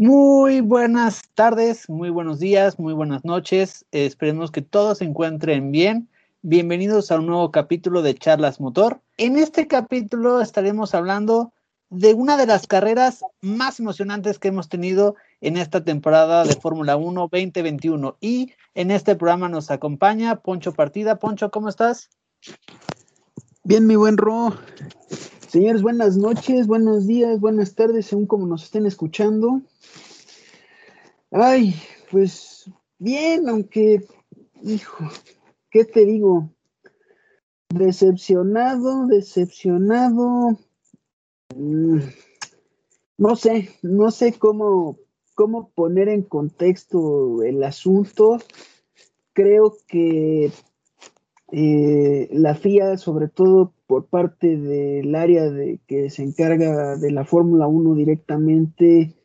Muy buenas tardes, muy buenos días, muy buenas noches. esperemos que todos se encuentren bien. Bienvenidos a un nuevo capítulo de Charlas Motor. En este capítulo estaremos hablando de una de las carreras más emocionantes que hemos tenido en esta temporada de Fórmula 1 2021. Y en este programa nos acompaña Poncho Partida. Poncho, ¿cómo estás? Bien, mi buen Ro. Señores, buenas noches, buenos días, buenas tardes, según como nos estén escuchando. Ay, pues bien, aunque, hijo, ¿qué te digo? Decepcionado, decepcionado. Mm, no sé, no sé cómo, cómo poner en contexto el asunto. Creo que eh, la FIA, sobre todo por parte del área de que se encarga de la Fórmula 1 directamente,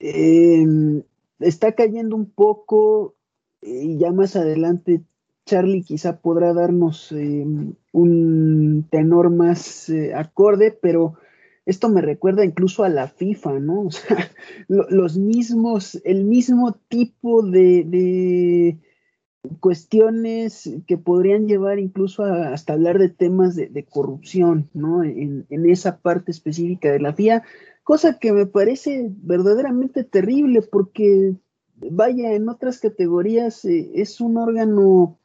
em, está cayendo un poco y ya más adelante Charlie quizá podrá darnos em, un tenor más eh, acorde, pero esto me recuerda incluso a la FIFA, ¿no? O sea, los mismos, el mismo tipo de cuestiones que podrían llevar incluso hasta hablar de temas de, corrupción, ¿no? En, esa parte específica de la FIA, cosa que me parece verdaderamente terrible porque, vaya, en otras categorías eh, es un órgano,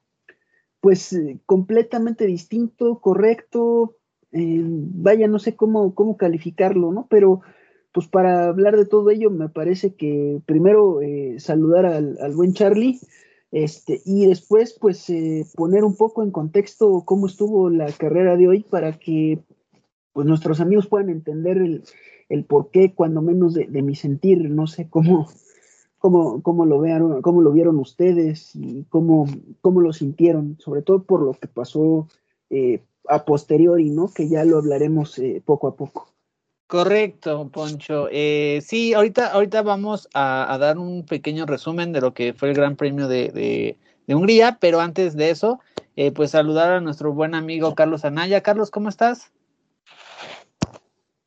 pues, eh, completamente distinto, correcto, eh, vaya, no sé cómo, cómo calificarlo, ¿no? Pero pues para hablar de todo ello, me parece que primero saludar al, al buen Charlie, este, y después, pues, eh, poner un poco en contexto cómo estuvo la carrera de hoy para que pues, nuestros amigos puedan entender el, el porqué, cuando menos de, mi sentir. No sé cómo, cómo, cómo, lo vieron, cómo lo vieron ustedes y cómo, cómo lo sintieron, sobre todo por lo que pasó eh, a posteriori, ¿no? Que ya lo hablaremos eh, poco a poco. Correcto, Poncho. Eh, sí, ahorita, ahorita vamos a, dar un pequeño resumen de lo que fue el Gran Premio de, Hungría, pero antes de eso, eh, pues saludar a nuestro buen amigo Carlos Anaya. Carlos, ¿cómo estás?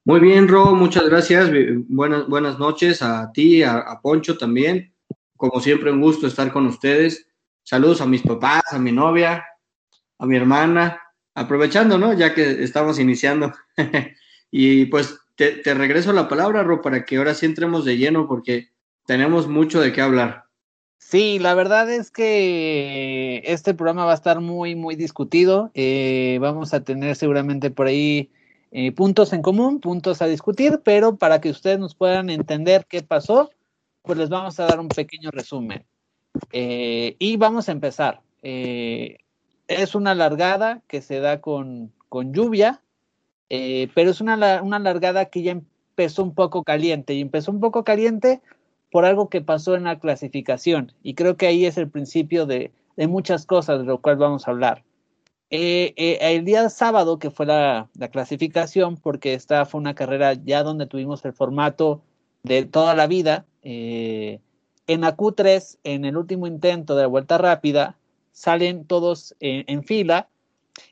Muy bien, Ro, muchas gracias. Buenas, buenas noches a ti, a, a Poncho también. Como siempre, un gusto estar con ustedes. Saludos a mis papás, a mi novia, a mi hermana, aprovechando, ¿no? Ya que estamos iniciando. y pues te, regreso la palabra, Ro, para que ahora sí entremos de lleno porque tenemos mucho de qué hablar. Sí, la verdad es que este programa va a estar muy, muy discutido. Eh, vamos a tener seguramente por ahí eh, puntos en común, puntos a discutir, pero para que ustedes nos puedan entender qué pasó, pues les vamos a dar un pequeño resumen. Eh, y vamos a empezar. es una largada que se da con, con lluvia, eh, pero es una, una largada que ya empezó un poco caliente y empezó un poco caliente por algo que pasó en la clasificación y creo que ahí es el principio de, de muchas cosas de lo cual vamos a hablar. Eh, eh, el día sábado, que fue la, la, clasificación, porque esta fue una carrera ya donde tuvimos el formato de toda la vida, en la Q3, en el último intento de la vuelta rápida, salen todos en, en fila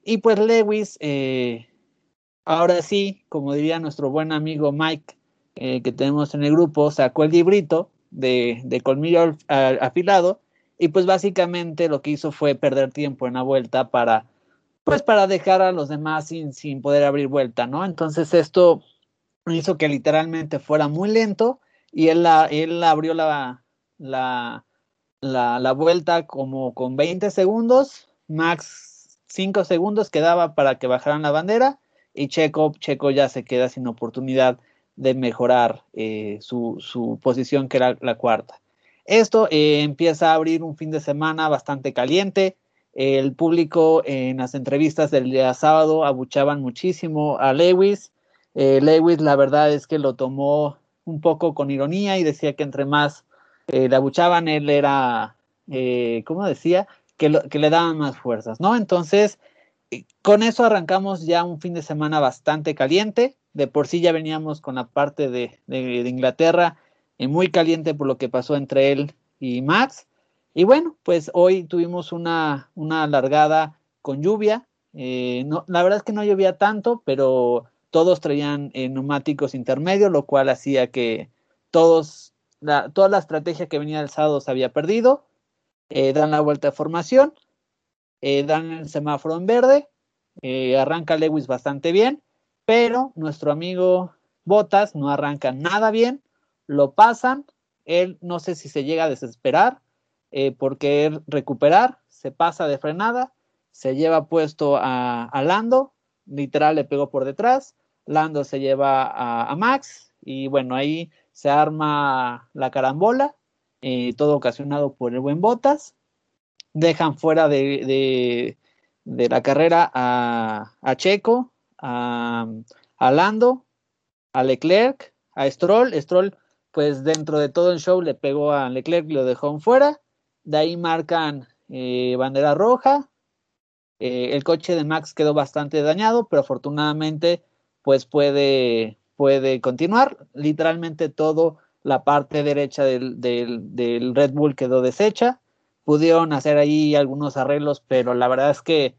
y pues Lewis Ahora sí, como diría nuestro buen amigo Mike, eh, que tenemos en el grupo, sacó el librito de, de colmillo afilado y pues básicamente lo que hizo fue perder tiempo en la vuelta para, pues para dejar a los demás sin, sin poder abrir vuelta, ¿no? Entonces esto hizo que literalmente fuera muy lento y él, la, él abrió la, la, la, la vuelta como con 20 segundos, max 5 segundos quedaba para que bajaran la bandera y Checo, Checo ya se queda sin oportunidad de mejorar eh, su, posición, que era la cuarta. Esto eh, empieza a abrir un fin de semana bastante caliente. El público en las entrevistas del día sábado abuchaban muchísimo a Lewis. Eh, Lewis, la verdad es que lo tomó un poco con ironía y decía que entre más le abuchaban, él era, ¿cómo decía? Que, que le daban más fuerzas, ¿no? Entonces, con eso arrancamos ya un fin de semana bastante caliente. De por sí ya veníamos con la parte de, Inglaterra eh, muy caliente por lo que pasó entre él y Max. Y bueno, pues hoy tuvimos una, una largada con lluvia. Eh, no, la verdad es que no llovía tanto, pero todos traían eh, neumáticos intermedios, lo cual hacía que todos, toda la estrategia que venía del sábado se había perdido, dan la vuelta de formación, eh, dan el semáforo en verde, eh, arranca Lewis bastante bien, pero nuestro amigo Botas no arranca nada bien, lo pasan, él no sé si se llega a desesperar por querer recuperar, se pasa de frenada, se lleva puesto a, Lando, literal le pegó por detrás, Lando se lleva a, Max y bueno, ahí se arma la carambola, todo ocasionado por el buen Botas dejan fuera de, la carrera a, Checo, a, Lando, a Leclerc, a Stroll. Stroll, pues dentro de todo el show le pegó a Leclerc y lo dejó fuera. De ahí marcan eh, bandera roja. Eh, el coche de Max quedó bastante dañado, pero afortunadamente pues puede, puede continuar. Literalmente todo la parte derecha del, del Red Bull quedó deshecha pudieron hacer ahí algunos arreglos, pero la verdad es que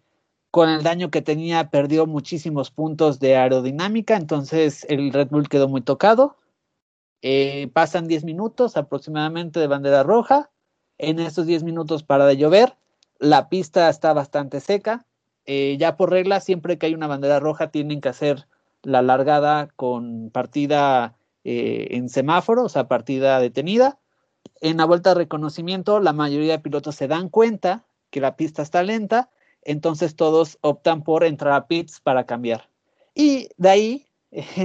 con el daño que tenía perdió muchísimos puntos de aerodinámica, entonces el Red Bull quedó muy tocado. Eh, pasan 10 minutos aproximadamente de bandera roja. En estos 10 minutos para de llover. La pista está bastante seca. Eh, ya por regla, siempre que hay una bandera roja, tienen que hacer la largada con partida eh, en semáforo, o sea, partida detenida en la vuelta de reconocimiento, la mayoría de pilotos se dan cuenta que la pista está lenta, entonces todos optan por entrar a pits para cambiar. Y de ahí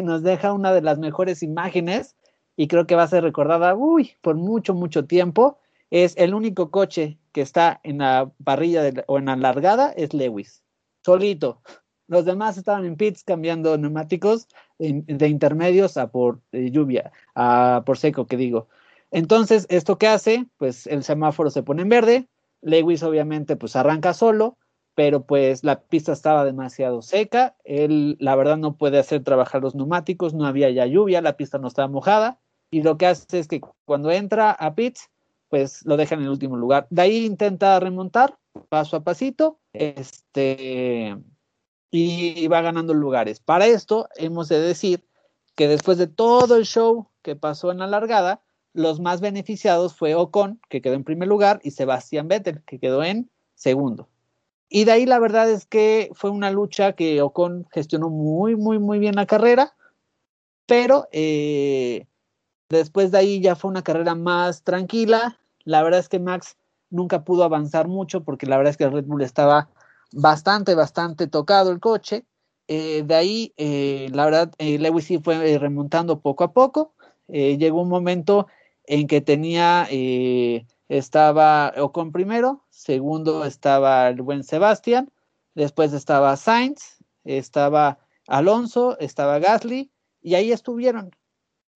nos deja una de las mejores imágenes y creo que va a ser recordada, uy, por mucho, mucho tiempo. Es el único coche que está en la parrilla o en la largada es Lewis, solito. Los demás estaban en pits cambiando neumáticos de, intermedios a por eh, lluvia, a por seco, que digo. Entonces, ¿esto qué hace? Pues el semáforo se pone en verde, Lewis obviamente pues arranca solo, pero pues la pista estaba demasiado seca, él la verdad no puede hacer trabajar los neumáticos, no había ya lluvia, la pista no estaba mojada, y lo que hace es que cuando entra a pits, pues lo deja en el último lugar. De ahí intenta remontar paso a pasito, este, y va ganando lugares. Para esto hemos de decir que después de todo el show que pasó en la largada, los más beneficiados fue Ocon, que quedó en primer lugar, y Sebastián Vettel, que quedó en segundo. Y de ahí la verdad es que fue una lucha que Ocon gestionó muy, muy, muy bien la carrera, pero eh, después de ahí ya fue una carrera más tranquila. La verdad es que Max nunca pudo avanzar mucho porque la verdad es que el Red Bull estaba bastante, bastante tocado el coche. Eh, de ahí, eh, la verdad, Lewis sí fue remontando poco a poco. llegó un momento en que tenía, eh, estaba Ocon primero, segundo estaba el buen Sebastián, después estaba Sainz, estaba Alonso, estaba Gasly, y ahí estuvieron.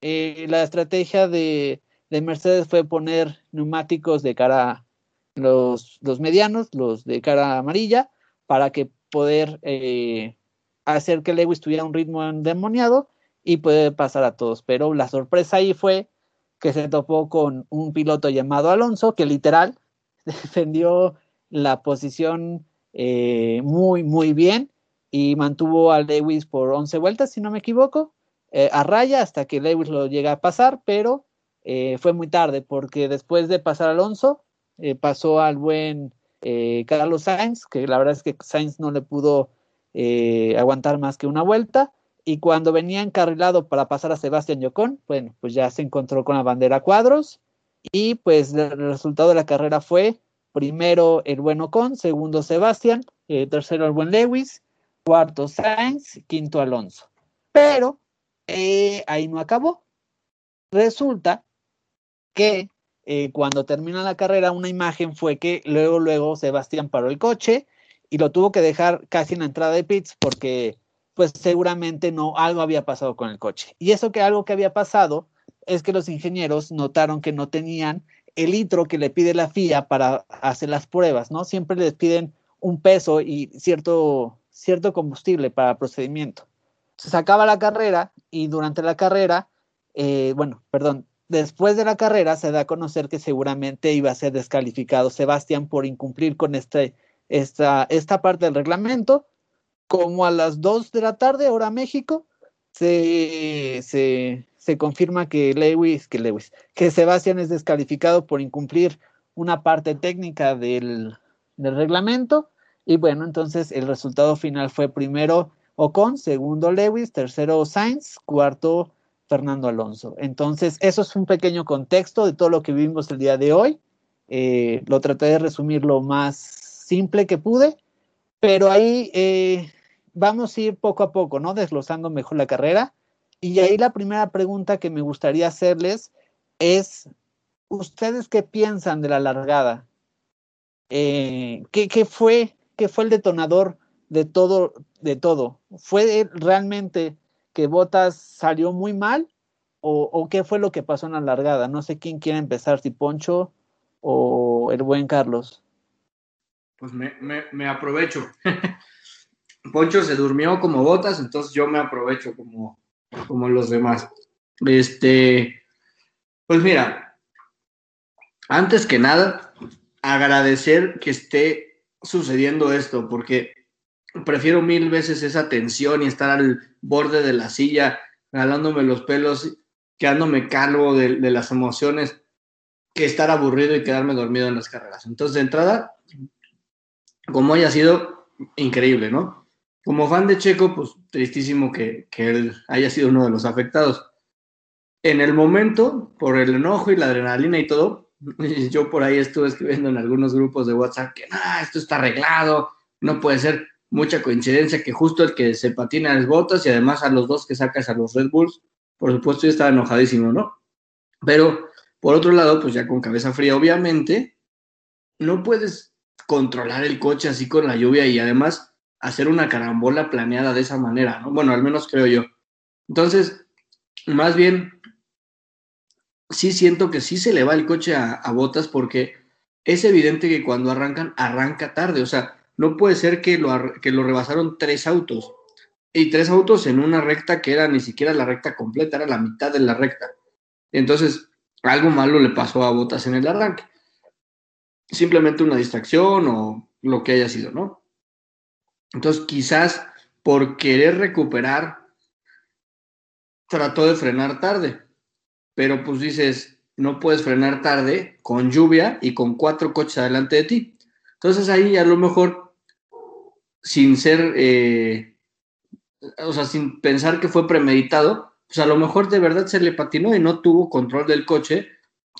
Eh, la estrategia de, Mercedes fue poner neumáticos de cara, los, los medianos, los de cara amarilla, para que poder eh, hacer que Lewis tuviera un ritmo endemoniado y poder pasar a todos. Pero la sorpresa ahí fue que se topó con un piloto llamado Alonso, que literal defendió la posición eh, muy, muy bien y mantuvo a Lewis por 11 vueltas, si no me equivoco, eh, a raya hasta que Lewis lo llega a pasar, pero eh, fue muy tarde porque después de pasar Alonso, pasó al buen Carlos Sainz, que la verdad es que Sainz no le pudo aguantar más que una vuelta y cuando venía encarrilado para pasar a Sebastián Yocón, bueno, pues ya se encontró con la bandera cuadros y pues el resultado de la carrera fue primero el buen Ocon, segundo Sebastián, eh, tercero el buen Lewis, cuarto Sainz, quinto Alonso. Pero eh, ahí no acabó. Resulta que eh, cuando termina la carrera una imagen fue que luego, luego Sebastián paró el coche y lo tuvo que dejar casi en la entrada de pits porque pues seguramente no, algo había pasado con el coche. Y eso que algo que había pasado es que los ingenieros notaron que no tenían el litro que le pide la FIA para hacer las pruebas, ¿no? Siempre les piden un peso y cierto, cierto combustible para procedimiento. Se acaba la carrera y durante la carrera, eh, bueno, perdón, después de la carrera se da a conocer que seguramente iba a ser descalificado Sebastián por incumplir con este, esta, esta parte del reglamento como a las 2 de la tarde, hora México, se, se confirma que Lewis, que Lewis, que Sebastián es descalificado por incumplir una parte técnica del, del reglamento. Y bueno, entonces el resultado final fue primero Ocon, segundo Lewis, tercero Sainz, cuarto Fernando Alonso. Entonces, eso es un pequeño contexto de todo lo que vimos el día de hoy. Eh, lo traté de resumir lo más simple que pude, pero ahí eh, vamos a ir poco a poco, ¿no? Desglosando mejor la carrera. Y ahí la primera pregunta que me gustaría hacerles es, ¿ustedes qué piensan de la largada? Eh, ¿qué, ¿qué, fue, ¿Qué fue el detonador de todo, de todo? ¿Fue realmente que Botas salió muy mal o, qué fue lo que pasó en la largada? No sé quién quiere empezar, si Poncho o el buen Carlos. Pues me, me aprovecho. Poncho se durmió como Botas, entonces yo me aprovecho como, como los demás. Este, pues mira, antes que nada, agradecer que esté sucediendo esto, porque prefiero mil veces esa tensión y estar al borde de la silla, jalándome los pelos, quedándome calvo de, de las emociones, que estar aburrido y quedarme dormido en las carreras. Entonces, de entrada, como haya sido, increíble, ¿no? Como fan de Checo, pues tristísimo que, él haya sido uno de los afectados. En el momento, por el enojo y la adrenalina y todo, yo por ahí estuve escribiendo en algunos grupos de WhatsApp que nada, esto está arreglado, no puede ser mucha coincidencia que justo el que se patina es Botas y además a los dos que sacas a los Red Bulls, por supuesto yo estaba enojadísimo, ¿no? Pero por otro lado, pues ya con cabeza fría, obviamente, no puedes controlar el coche así con la lluvia y además hacer una carambola planeada de esa manera, ¿no? Bueno, al menos creo yo. Entonces, más bien, sí siento que sí se le va el coche a, botas porque es evidente que cuando arrancan, arranca tarde. O sea, no puede ser que lo, que lo rebasaron tres autos. Y tres autos en una recta que era ni siquiera la recta completa, era la mitad de la recta. Entonces, algo malo le pasó a Botas en el arranque. Simplemente una distracción o lo que haya sido, ¿no? Entonces, quizás por querer recuperar, trató de frenar tarde. Pero pues dices, no puedes frenar tarde con lluvia y con cuatro coches adelante de ti. Entonces ahí a lo mejor, sin ser, eh, o sea, sin pensar que fue premeditado, pues a lo mejor de verdad se le patinó y no tuvo control del coche.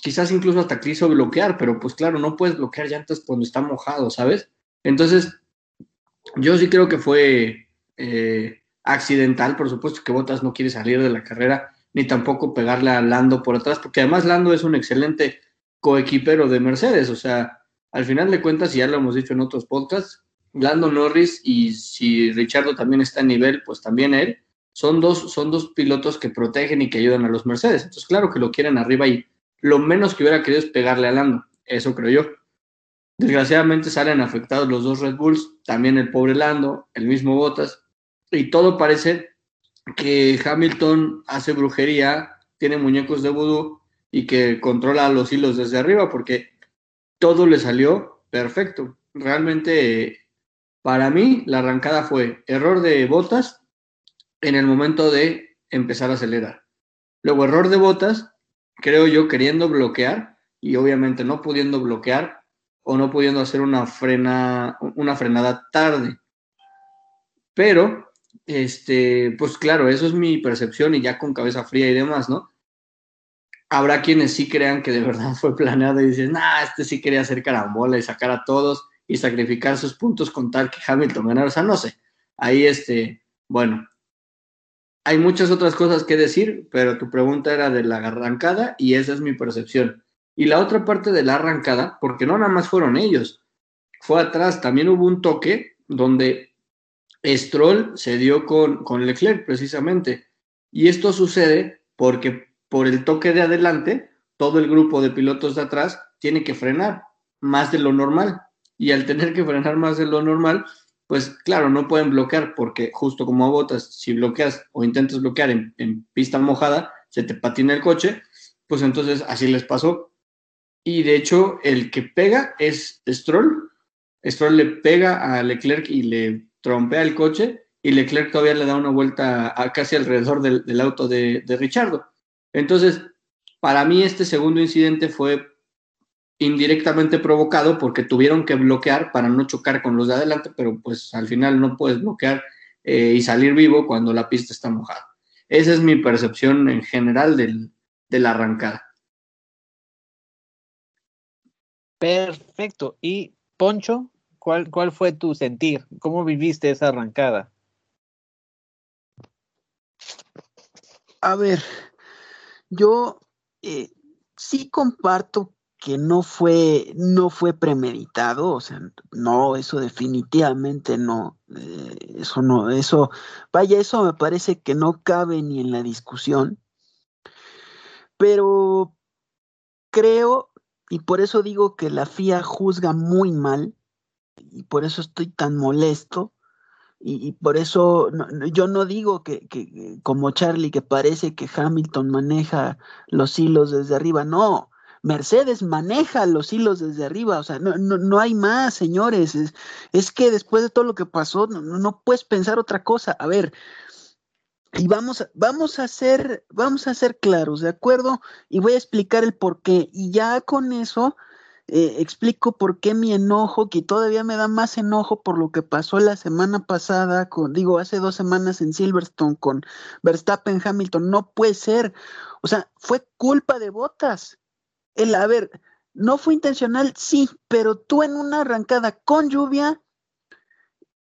Quizás incluso hasta quiso bloquear, pero pues claro, no puedes bloquear llantas cuando está mojado, ¿sabes? Entonces, yo sí creo que fue eh, accidental, por supuesto que Botas no quiere salir de la carrera, ni tampoco pegarle a Lando por atrás, porque además Lando es un excelente coequipero de Mercedes, o sea, al final de cuentas, y ya lo hemos dicho en otros podcasts, Lando Norris y si Richardo también está a nivel, pues también él, son dos, son dos pilotos que protegen y que ayudan a los Mercedes. Entonces, claro que lo quieren arriba y lo menos que hubiera querido es pegarle a Lando, eso creo yo. Desgraciadamente salen afectados los dos Red Bulls, también el pobre Lando, el mismo Bottas, y todo parece que Hamilton hace brujería, tiene muñecos de vudú y que controla los hilos desde arriba porque todo le salió perfecto. Realmente, para mí, la arrancada fue error de Botas en el momento de empezar a acelerar. Luego, error de Botas, creo yo, queriendo bloquear y obviamente no pudiendo bloquear, o no pudiendo hacer una, frena, una frenada tarde. Pero, este, pues claro, eso es mi percepción y ya con cabeza fría y demás, ¿no? Habrá quienes sí crean que de verdad fue planeado y dicen, ah, este sí quería hacer carambola y sacar a todos y sacrificar sus puntos con tal que Hamilton ganara. O sea, no sé. Ahí, este, bueno, hay muchas otras cosas que decir, pero tu pregunta era de la arrancada y esa es mi percepción. Y la otra parte de la arrancada, porque no nada más fueron ellos, fue atrás, también hubo un toque donde Stroll se dio con, con Leclerc precisamente. Y esto sucede porque por el toque de adelante, todo el grupo de pilotos de atrás tiene que frenar más de lo normal. Y al tener que frenar más de lo normal, pues claro, no pueden bloquear porque justo como a botas, si bloqueas o intentas bloquear en, en, pista mojada, se te patina el coche, pues entonces así les pasó y de hecho el que pega es Stroll. Stroll le pega a Leclerc y le trompea el coche y Leclerc todavía le da una vuelta casi alrededor del, auto de, de Richardo. Entonces, para mí este segundo incidente fue indirectamente provocado porque tuvieron que bloquear para no chocar con los de adelante, pero pues al final no puedes bloquear eh, y salir vivo cuando la pista está mojada. Esa es mi percepción en general del, de la arrancada. Perfecto. Y Poncho, ¿cuál, ¿cuál fue tu sentir? ¿Cómo viviste esa arrancada? A ver, yo eh, sí comparto que no fue, no fue premeditado, o sea, no, eso definitivamente no, eh, eso no, eso, vaya, eso me parece que no cabe ni en la discusión, pero creo, y por eso digo que la FIA juzga muy mal, y por eso estoy tan molesto, y, por eso yo no digo que, que, como Charlie, que parece que Hamilton maneja los hilos desde arriba, no, Mercedes maneja los hilos desde arriba, o sea, no, no, no hay más, señores, es, es, que después de todo lo que pasó, no, no puedes pensar otra cosa. A ver, y vamos, vamos a ser, vamos a ser claros, ¿de acuerdo? Y voy a explicar el por qué. Y ya con eso eh, explico por qué mi enojo, que todavía me da más enojo por lo que pasó la semana pasada, con, digo, hace dos semanas en Silverstone con Verstappen Hamilton. No puede ser. O sea, fue culpa de botas. El, a ver, no fue intencional, sí, pero tú en una arrancada con lluvia,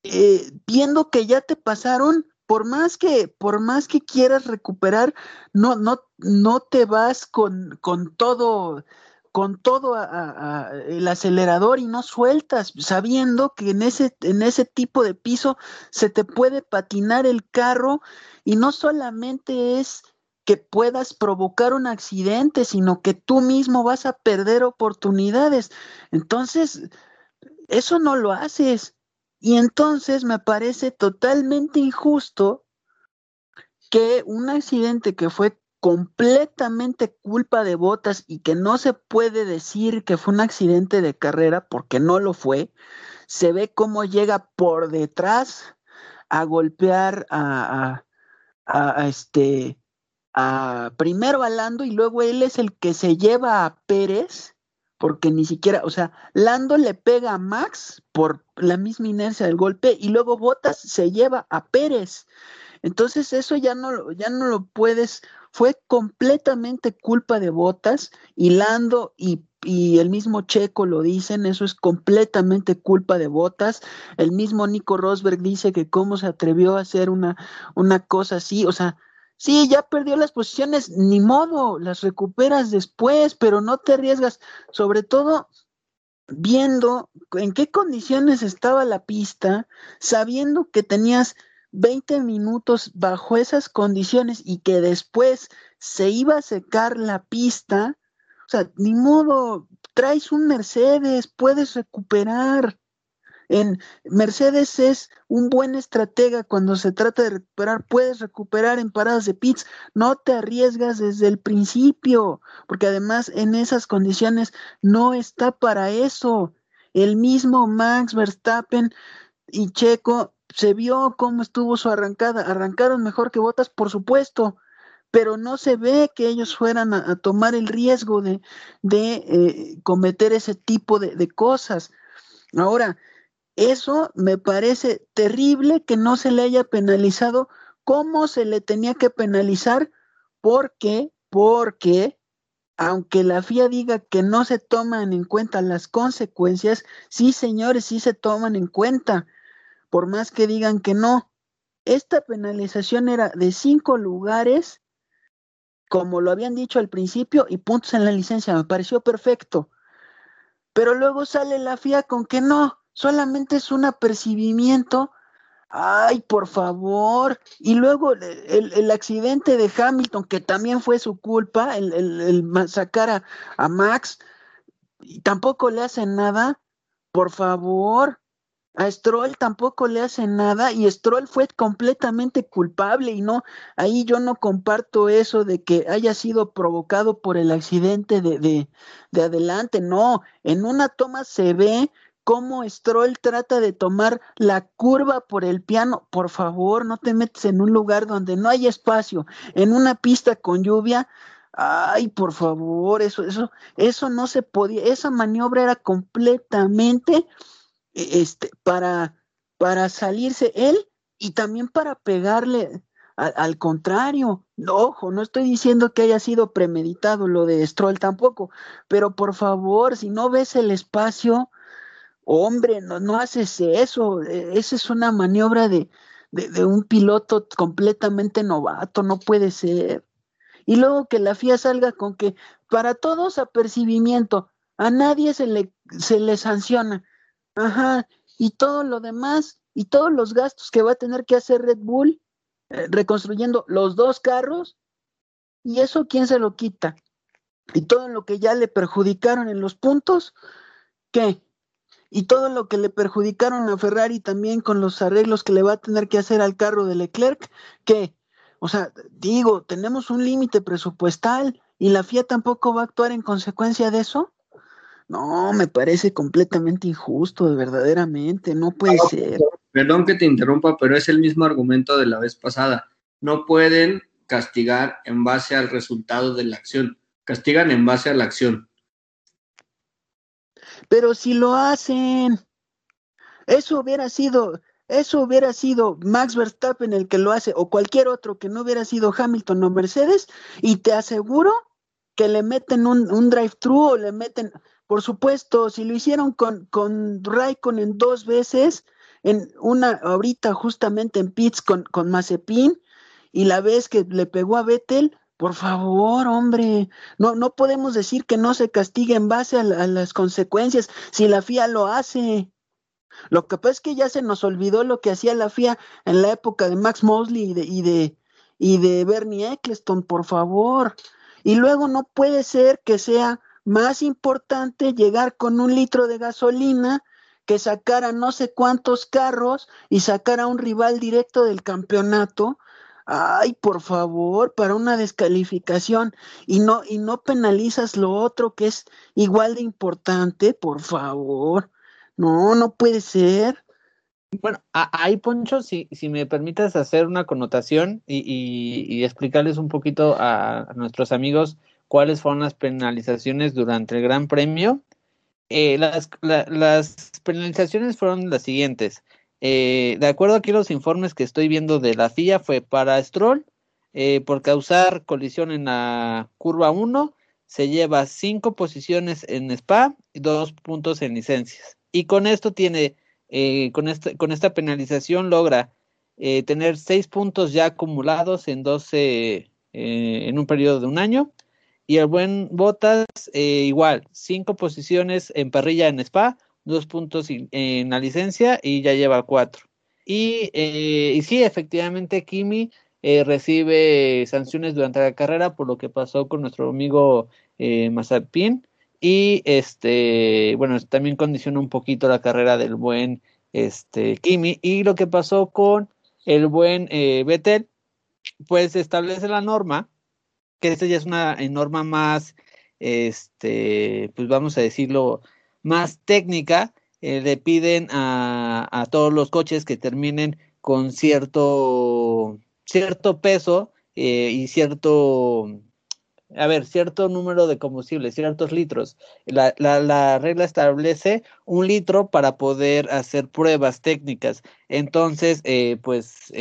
eh, viendo que ya te pasaron, por más que, por más que quieras recuperar, no, no, no te vas con, con todo, con todo el acelerador y no sueltas, sabiendo que en ese, en ese tipo de piso se te puede patinar el carro y no solamente es que puedas provocar un accidente, sino que tú mismo vas a perder oportunidades. Entonces, eso no lo haces. Y entonces me parece totalmente injusto que un accidente que fue completamente culpa de botas y que no se puede decir que fue un accidente de carrera porque no lo fue, se ve cómo llega por detrás a golpear a, este a primero a y luego él es el que se lleva a Pérez porque ni siquiera, o sea, Lando le pega a Max por la misma inercia del golpe y luego Botas se lleva a Pérez. Entonces eso ya no, ya no lo puedes, fue completamente culpa de Botas y Lando y, y, el mismo Checo lo dicen, eso es completamente culpa de Botas. El mismo Nico Rosberg dice que cómo se atrevió a hacer una, una cosa así, o sea, Sí, ya perdió las posiciones, ni modo, las recuperas después, pero no te arriesgas, sobre todo viendo en qué condiciones estaba la pista, sabiendo que tenías 20 minutos bajo esas condiciones y que después se iba a secar la pista, o sea, ni modo, traes un Mercedes, puedes recuperar. En Mercedes es un buen estratega cuando se trata de recuperar, puedes recuperar en paradas de pits, no te arriesgas desde el principio, porque además en esas condiciones no está para eso. El mismo Max Verstappen y Checo se vio cómo estuvo su arrancada, arrancaron mejor que Botas, por supuesto, pero no se ve que ellos fueran a, tomar el riesgo de, de eh, cometer ese tipo de, de cosas. Ahora, eso me parece terrible que no se le haya penalizado como se le tenía que penalizar. porque Porque aunque la FIA diga que no se toman en cuenta las consecuencias, sí, señores, sí se toman en cuenta, por más que digan que no. Esta penalización era de cinco lugares, como lo habían dicho al principio, y puntos en la licencia. Me pareció perfecto. Pero luego sale la FIA con que no, solamente es un apercibimiento. Ay, por favor. Y luego el, accidente de Hamilton, que también fue su culpa, el, el, sacar a, a, Max, y tampoco le hacen nada. Por favor. A Stroll tampoco le hacen nada y Stroll fue completamente culpable y no, ahí yo no comparto eso de que haya sido provocado por el accidente de, de, de adelante, no, en una toma se ve cómo Stroll trata de tomar la curva por el piano. Por favor, no te metes en un lugar donde no hay espacio, en una pista con lluvia. Ay, por favor, eso, eso, eso no se podía, esa maniobra era completamente e, este, para, para salirse él y también para pegarle al contrario, ojo, no estoy diciendo que haya sido premeditado lo de Stroll tampoco, pero por favor, si no ves el espacio, hombre, no, no haces eso. E, esa es una maniobra de, de, un piloto completamente novato, no puede ser. Y luego que la FIA salga con que para todos apercibimiento, a nadie se le, se le sanciona. Ajá, y todo lo demás, y todos los gastos que va a tener que hacer Red Bull, eh, reconstruyendo los dos carros, y eso quién se lo quita. Y todo lo que ya le perjudicaron en los puntos, ¿qué? Y todo lo que le perjudicaron a Ferrari también con los arreglos que le va a tener que hacer al carro de Leclerc, ¿qué? O sea, digo, tenemos un límite presupuestal y la FIA tampoco va a actuar en consecuencia de eso. No, me parece completamente injusto, verdaderamente, no puede ser. Perdón que te interrumpa, pero es el mismo argumento de la vez pasada. No pueden castigar en base al resultado de la acción, castigan en base a la acción. Pero si lo hacen, eso hubiera sido, eso hubiera sido Max Verstappen el que lo hace, o cualquier otro que no hubiera sido Hamilton o Mercedes, y te aseguro que le meten un, drive-thru o le meten, por supuesto, si lo hicieron con, con Raikkonen dos veces, en una ahorita justamente en pits con, con Mazepin, y la vez que le pegó a Vettel, por favor, hombre, no, no podemos decir que no se castigue en base a, las consecuencias si la FIA lo hace. Lo que pasa es que ya se nos olvidó lo que hacía la FIA en la época de Max Mosley y de, y de, y de Bernie Eccleston, por favor. Y luego no puede ser que sea más importante llegar con un litro de gasolina que sacar a no sé cuántos carros y sacar a un rival directo del campeonato. Ay, por favor, para una descalificación y no y no penalizas lo otro que es igual de importante, por favor. No, no puede ser. Bueno, ahí Poncho, si, si me permites hacer una connotación y, y, explicarles un poquito a nuestros amigos cuáles fueron las penalizaciones durante el Gran Premio. Eh, las, las, penalizaciones fueron las siguientes. Eh, de acuerdo aquí los informes que estoy viendo de la FIA, fue para Stroll, eh, por causar colisión en la curva 1, se lleva cinco posiciones en Spa y dos puntos en licencias. Y con esto tiene, con, este, con esta penalización logra tener seis puntos ya acumulados en 12, en un periodo de un año y el buen Botas, eh, igual, cinco posiciones en parrilla en Spa, dos puntos en la licencia y ya lleva cuatro. Y, eh, y sí, efectivamente, Kimi eh, recibe sanciones durante la carrera por lo que pasó con nuestro amigo eh, Mazapin. Y este, bueno, también condiciona un poquito la carrera del buen este, Kimi. Y lo que pasó con el buen eh, Vettel, pues establece la norma que esta ya es una norma más, este, pues vamos a decirlo, más técnica, eh, le piden a, todos los coches que terminen con cierto, cierto peso eh, y cierto, a ver, cierto número de combustible, ciertos litros. La, la, la, regla establece un litro para poder hacer pruebas técnicas. Entonces, eh, pues,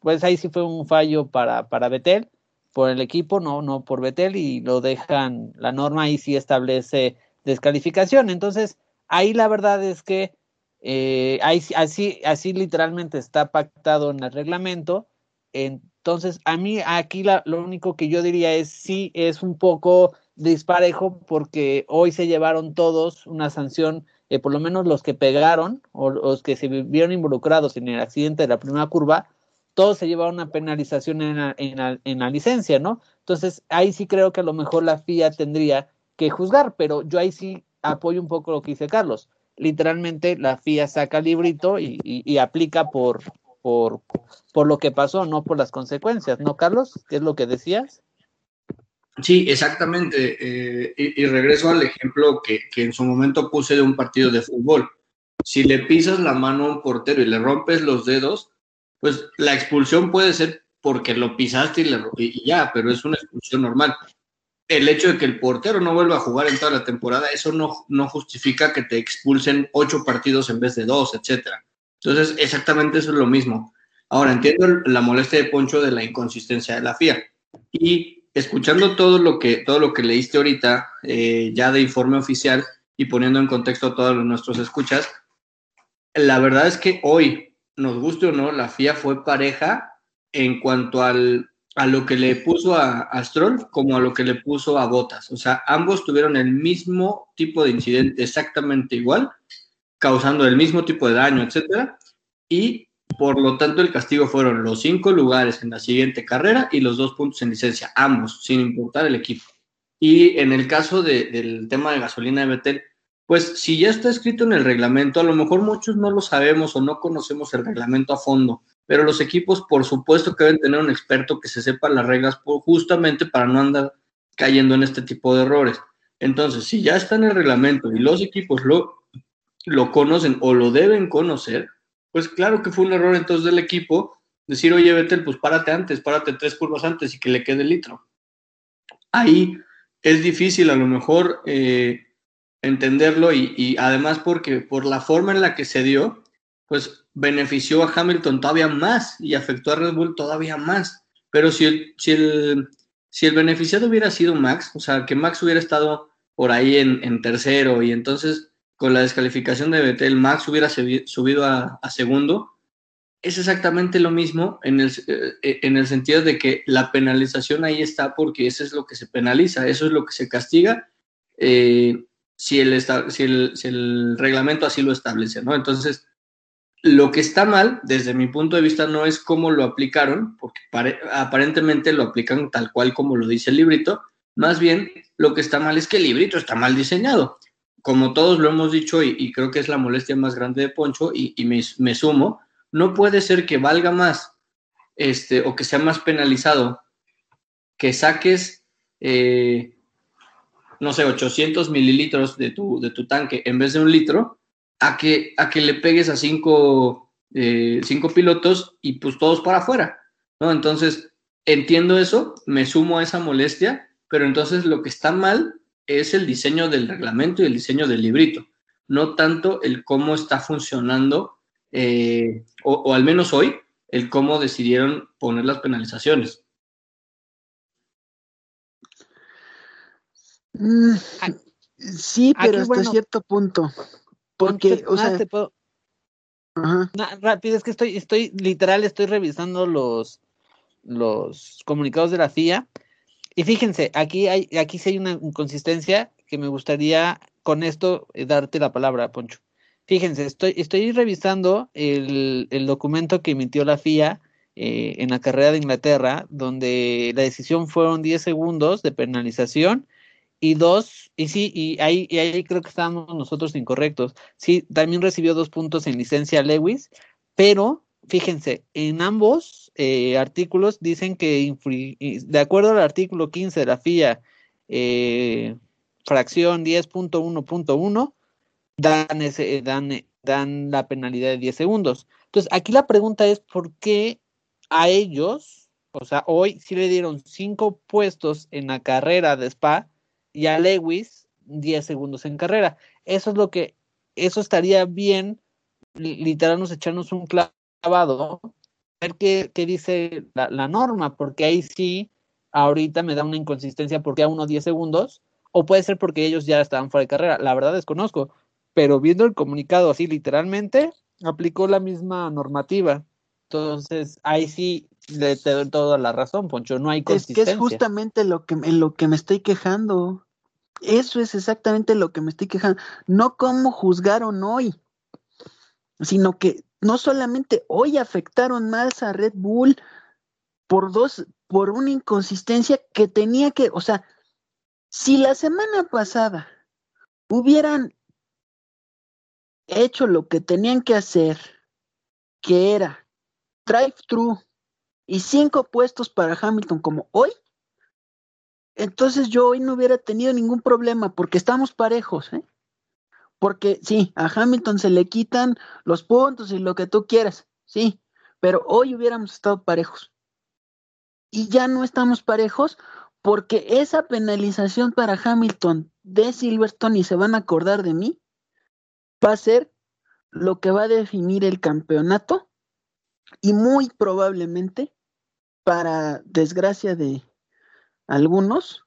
pues ahí sí fue un fallo para, para Betel por el equipo, no, no por Betel, y lo dejan, la norma ahí sí establece descalificación. Entonces, ahí la verdad es que eh, ahí, así, así literalmente está pactado en el reglamento. Entonces, a mí aquí lo único que yo diría es sí es un poco disparejo porque hoy se llevaron todos una sanción, eh, por lo menos los que pegaron o los que se vieron involucrados en el accidente de la primera curva, todo se lleva una penalización en la, en, la, licencia, ¿no? Entonces, ahí sí creo que a lo mejor la FIA tendría que juzgar, pero yo ahí sí apoyo un poco lo que dice Carlos. Literalmente la FIA saca el librito y, aplica por, por, por lo que pasó, no por las consecuencias, ¿no, Carlos? ¿Qué es lo que decías? Sí, exactamente. Eh, y, regreso al ejemplo que, que, en su momento puse de un partido de fútbol. si le pisas la mano a un portero y le rompes los dedos, pues la expulsión puede ser porque lo pisaste y, le, y ya, pero es una expulsión normal. El hecho de que el portero no vuelva a jugar en toda la temporada, eso no, no justifica que te expulsen ocho partidos en vez de dos, etcétera. Entonces, exactamente eso es lo mismo. Ahora, entiendo la molestia de Poncho de la inconsistencia de la FIA. Y escuchando todo lo que, todo lo que leíste ahorita, eh, ya de informe oficial y poniendo en contexto a todos nuestros escuchas, la verdad es que hoy, nos guste o no, la FIA fue pareja en cuanto al, a lo que le puso a, a, Stroll como a lo que le puso a Botas. O sea, ambos tuvieron el mismo tipo de incidente exactamente igual, causando el mismo tipo de daño, etcétera. Y por lo tanto, el castigo fueron los cinco lugares en la siguiente carrera y los dos puntos en licencia, ambos, sin importar el equipo. Y en el caso del tema de gasolina de Betel, pues si ya está escrito en el reglamento, a lo mejor muchos no lo sabemos o no conocemos el reglamento a fondo, pero los equipos por supuesto que deben tener un experto que se sepa las reglas justamente para no andar cayendo en este tipo de errores. Entonces, si ya está en el reglamento y los equipos lo, lo conocen o lo deben conocer, pues claro que fue un error entonces del equipo decir, oye, Betel, pues párate antes, párate tres curvas antes y que le quede el litro. Ahí es difícil a lo mejor eh, entenderlo y, y, además porque por la forma en la que se dio, pues benefició a Hamilton todavía más y afectó a Red Bull todavía más. Pero si el, si el, si el beneficiado hubiera sido Max, o sea, que Max hubiera estado por ahí en, en tercero y entonces con la descalificación de Betel, Max hubiera subido a, segundo, es exactamente lo mismo en el, eh, en el sentido de que la penalización ahí está porque eso es lo que se penaliza, eso es lo que se castiga eh, si, el, si, el, si, el, reglamento así lo establece, ¿no? Entonces, lo que está mal, desde mi punto de vista, no es cómo lo aplicaron, porque aparentemente lo aplican tal cual como lo dice el librito, más bien lo que está mal es que el librito está mal diseñado. Como todos lo hemos dicho y, creo que es la molestia más grande de Poncho y, me, sumo, no puede ser que valga más este, o que sea más penalizado que saques, eh, no sé, 800 mililitros de tu, de tu tanque en vez de un litro, a que, a que le pegues a cinco, eh, cinco pilotos y pues todos para afuera, ¿no? Entonces, entiendo eso, me sumo a esa molestia, pero entonces lo que está mal es el diseño del reglamento y el diseño del librito, no tanto el cómo está funcionando, eh, o, al menos hoy, el cómo decidieron poner las penalizaciones. Mm, sí, pero hasta cierto punto. Porque, o sea, rápido, es que estoy, estoy, literal, estoy revisando los, los comunicados de la FIA y fíjense, aquí hay, aquí sí hay una inconsistencia que me gustaría con esto eh, darte la palabra, Poncho. Fíjense, estoy, estoy revisando el, el documento que emitió la FIA eh, en la carrera de Inglaterra, donde la decisión fueron 10 segundos de penalización y dos, y sí, y ahí, y ahí creo que estamos nosotros incorrectos. Sí, también recibió dos puntos en licencia Lewis, pero fíjense, en ambos eh, artículos dicen que, de acuerdo al artículo 15 de la FIA, eh, fracción 10.1.1, dan, ese, dan, dan la penalidad de 10 segundos. Entonces, aquí la pregunta es, ¿por qué a ellos, o sea, hoy sí le dieron 5 puestos en la carrera de Spa y a Lewis 10 segundos en carrera? Eso es lo que, eso estaría bien, literal, echarnos un clavo ver qué, qué dice la, la, norma, porque ahí sí, ahorita me da una inconsistencia porque a unos 10 segundos, o puede ser porque ellos ya estaban fuera de carrera, la verdad desconozco, pero viendo el comunicado así literalmente, aplicó la misma normativa. Entonces, ahí sí le te doy toda la razón, Poncho, no hay consistencia. Es que es justamente lo que, en lo que me estoy quejando. Eso es exactamente lo que me estoy quejando. No cómo juzgaron hoy, sino que no solamente hoy afectaron más a Red Bull por dos, por una inconsistencia que tenía que, o sea, si la semana pasada hubieran hecho lo que tenían que hacer, que era drive-thru y cinco puestos para Hamilton como hoy, entonces yo hoy no hubiera tenido ningún problema porque estamos parejos, ¿eh? porque sí, a Hamilton se le quitan los puntos y lo que tú quieras, sí, pero hoy hubiéramos estado parejos. Y ya no estamos parejos porque esa penalización para Hamilton de Silverstone, y se van a acordar de mí, va a ser lo que va a definir el campeonato y muy probablemente, para desgracia de algunos,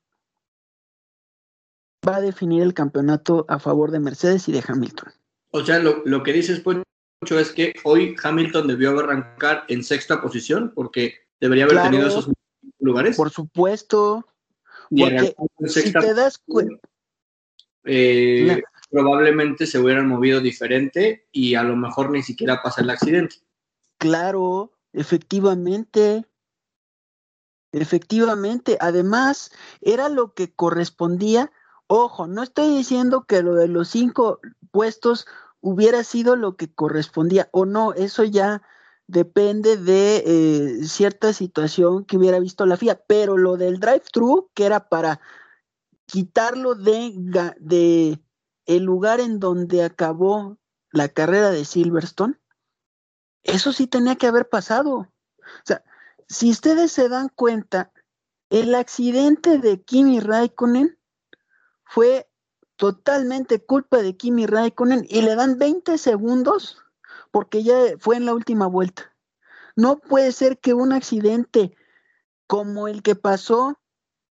va a definir el campeonato a favor de Mercedes y de Hamilton. O sea, lo, que dices, Poncho, es que hoy Hamilton debió arrancar en sexta posición porque debería haber tenido esos lugares. Por supuesto. Porque si te das cuenta. Eh, probablemente se hubieran movido diferente y a lo mejor ni siquiera pasa el accidente. Claro, efectivamente. Efectivamente. Además, era lo que correspondía Ojo, no estoy diciendo que lo de los cinco puestos hubiera sido lo que correspondía o no, eso ya depende de eh, cierta situación que hubiera visto la FIA, pero lo del drive-thru, que era para quitarlo de, de el lugar en donde acabó la carrera de Silverstone, eso sí tenía que haber pasado. O sea, si ustedes se dan cuenta, el accidente de Kimi Raikkonen fue totalmente culpa de Kimi Raikkonen y le dan 20 segundos porque ya fue en la última vuelta. No puede ser que un accidente como el que pasó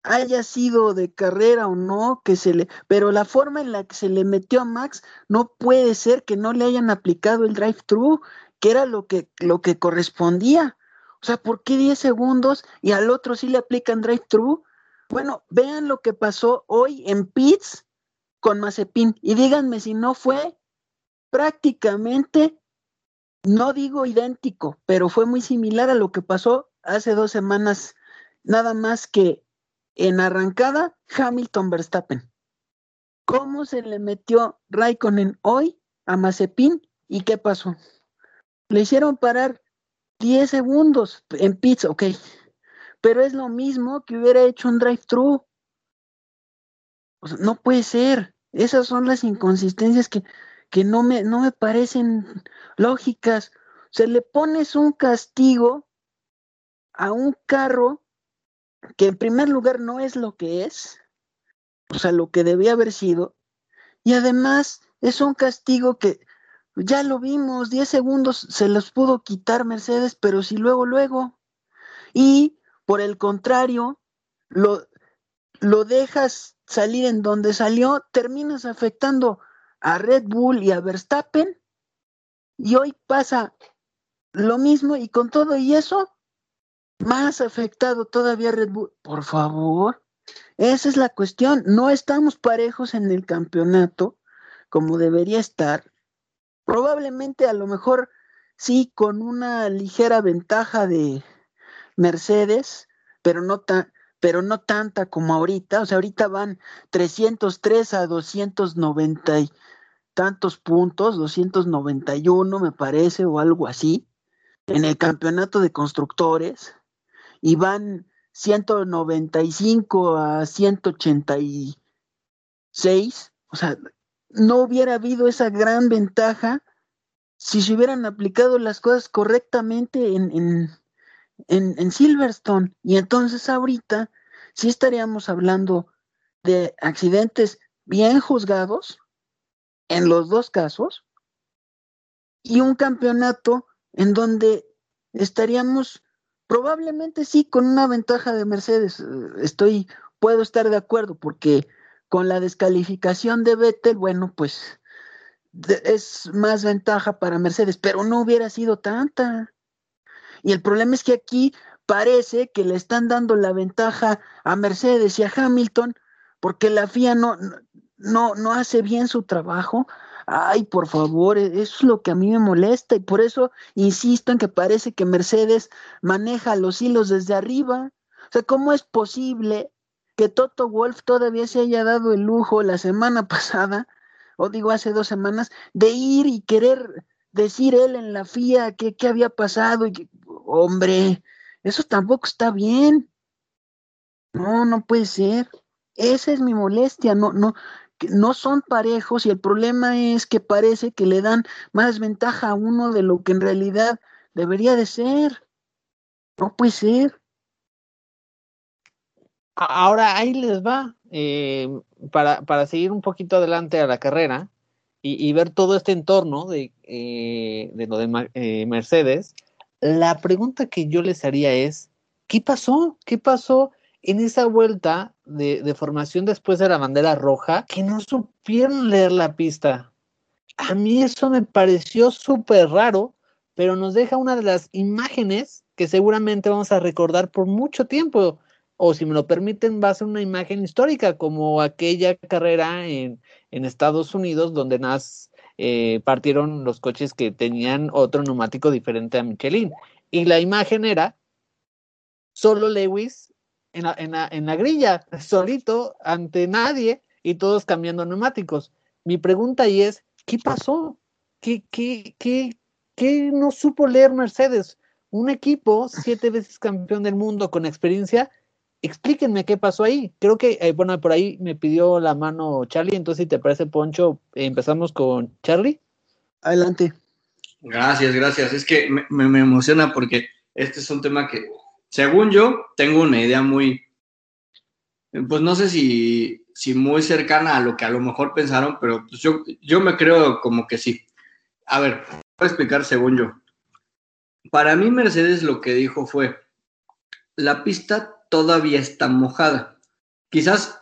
haya sido de carrera o no, que se le, pero la forma en la que se le metió a Max no puede ser que no le hayan aplicado el drive-thru, que era lo que, lo que correspondía. O sea, ¿por qué 10 segundos y al otro sí le aplican drive-thru? Bueno, vean lo que pasó hoy en Pitts con Mazepin y díganme si no fue prácticamente, no digo idéntico, pero fue muy similar a lo que pasó hace dos semanas, nada más que en arrancada Hamilton Verstappen. ¿Cómo se le metió Raikkonen hoy a Mazepin y qué pasó? Le hicieron parar 10 segundos en pits, ok, pero es lo mismo que hubiera hecho un drive-thru. no puede ser. Esas son las inconsistencias que, que no, me, no me parecen lógicas. Se le pones un castigo a un carro que en primer lugar no es lo que es, o sea, lo que debía haber sido, y además es un castigo que ya lo vimos, 10 segundos se los pudo quitar Mercedes, pero si luego, luego. Y por el contrario, lo, lo dejas salir en donde salió, terminas afectando a Red Bull y a Verstappen. Y hoy pasa lo mismo y con todo y eso, más afectado todavía Red Bull. Por favor, esa es la cuestión. No estamos parejos en el campeonato como debería estar. Probablemente a lo mejor sí con una ligera ventaja de, Mercedes, pero no tan pero no tanta como ahorita, o sea, ahorita van 303 a 290 y tantos puntos, 291 me parece o algo así, en el campeonato de constructores, y van 195 a 186, o sea, no hubiera habido esa gran ventaja si se hubieran aplicado las cosas correctamente en en, Silverstone. Y entonces ahorita sí estaríamos hablando de accidentes bien juzgados en los dos casos y un campeonato en donde estaríamos probablemente sí con una ventaja de Mercedes. Estoy, puedo estar de acuerdo porque con la descalificación de Vettel, bueno, pues es más ventaja para Mercedes, pero no hubiera sido tanta. Y el problema es que aquí parece que le están dando la ventaja a Mercedes y a Hamilton porque la FIA no, no, no hace bien su trabajo. Ay, por favor, e-, eso es lo que a mí me molesta y por eso insisto en que parece que Mercedes maneja los hilos desde arriba. O sea, ¿cómo es posible que Toto Wolf todavía se haya dado el lujo la semana pasada, o digo hace dos semanas, de ir y querer decir él en la FIA qué había pasado y que, hombre, eso tampoco está bien. No, no puede ser. Esa es mi molestia, no, no, no son parejos y el problema es que parece que le dan más ventaja a uno de lo que en realidad debería de ser. No puede ser. Ahora ahí les va, eh, para, para, seguir un poquito adelante a la carrera y, ver todo este entorno de, eh, de lo de eh, Mercedes, la pregunta que yo les haría es, ¿qué pasó? ¿Qué pasó en esa vuelta de, de formación después de la bandera roja que no supieron leer la pista? A mí eso me pareció súper raro, pero nos deja una de las imágenes que seguramente vamos a recordar por mucho tiempo o si me lo permiten, va a ser una imagen histórica, como aquella carrera en, en Estados Unidos donde nas, eh, partieron los coches que tenían otro neumático diferente a Michelin. Y la imagen era solo Lewis en la, en la, en la grilla, solito, ante nadie, y todos cambiando neumáticos. Mi pregunta ahí es, ¿qué pasó? ¿Qué, qué, qué, qué no supo leer Mercedes? Un equipo siete veces campeón del mundo con experiencia explíquenme qué pasó ahí. Creo que, eh, bueno, por ahí me pidió la mano Charlie, entonces si te parece, Poncho, empezamos con Charlie. Adelante. Gracias, gracias. Es que me, me, emociona porque este es un tema que, según yo, tengo una idea muy, pues no sé si, si muy cercana a lo que a lo mejor pensaron, pero pues yo, yo me creo como que sí. A ver, voy a explicar según yo. Para mí Mercedes lo que dijo fue, la pista todavía está mojada. Quizás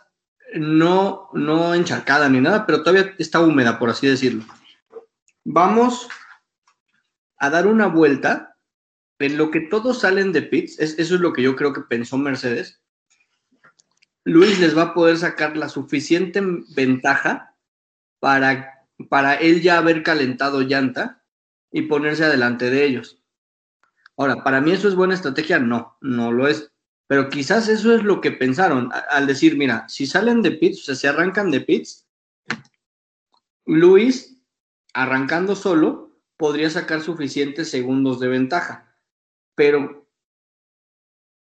no, no encharcada ni nada, pero todavía está húmeda, por así decirlo. Vamos a dar una vuelta en lo que todos salen de pits, eso es lo que yo creo que pensó Mercedes. Luis les va a poder sacar la suficiente ventaja para, para él ya haber calentado llanta y ponerse adelante de ellos. Ahora, para mí eso es buena estrategia, no, no lo es. Pero quizás eso es lo que pensaron al decir, mira, si salen de pits, o sea, si arrancan de pits, Luis, arrancando solo, podría sacar suficientes segundos de ventaja. Pero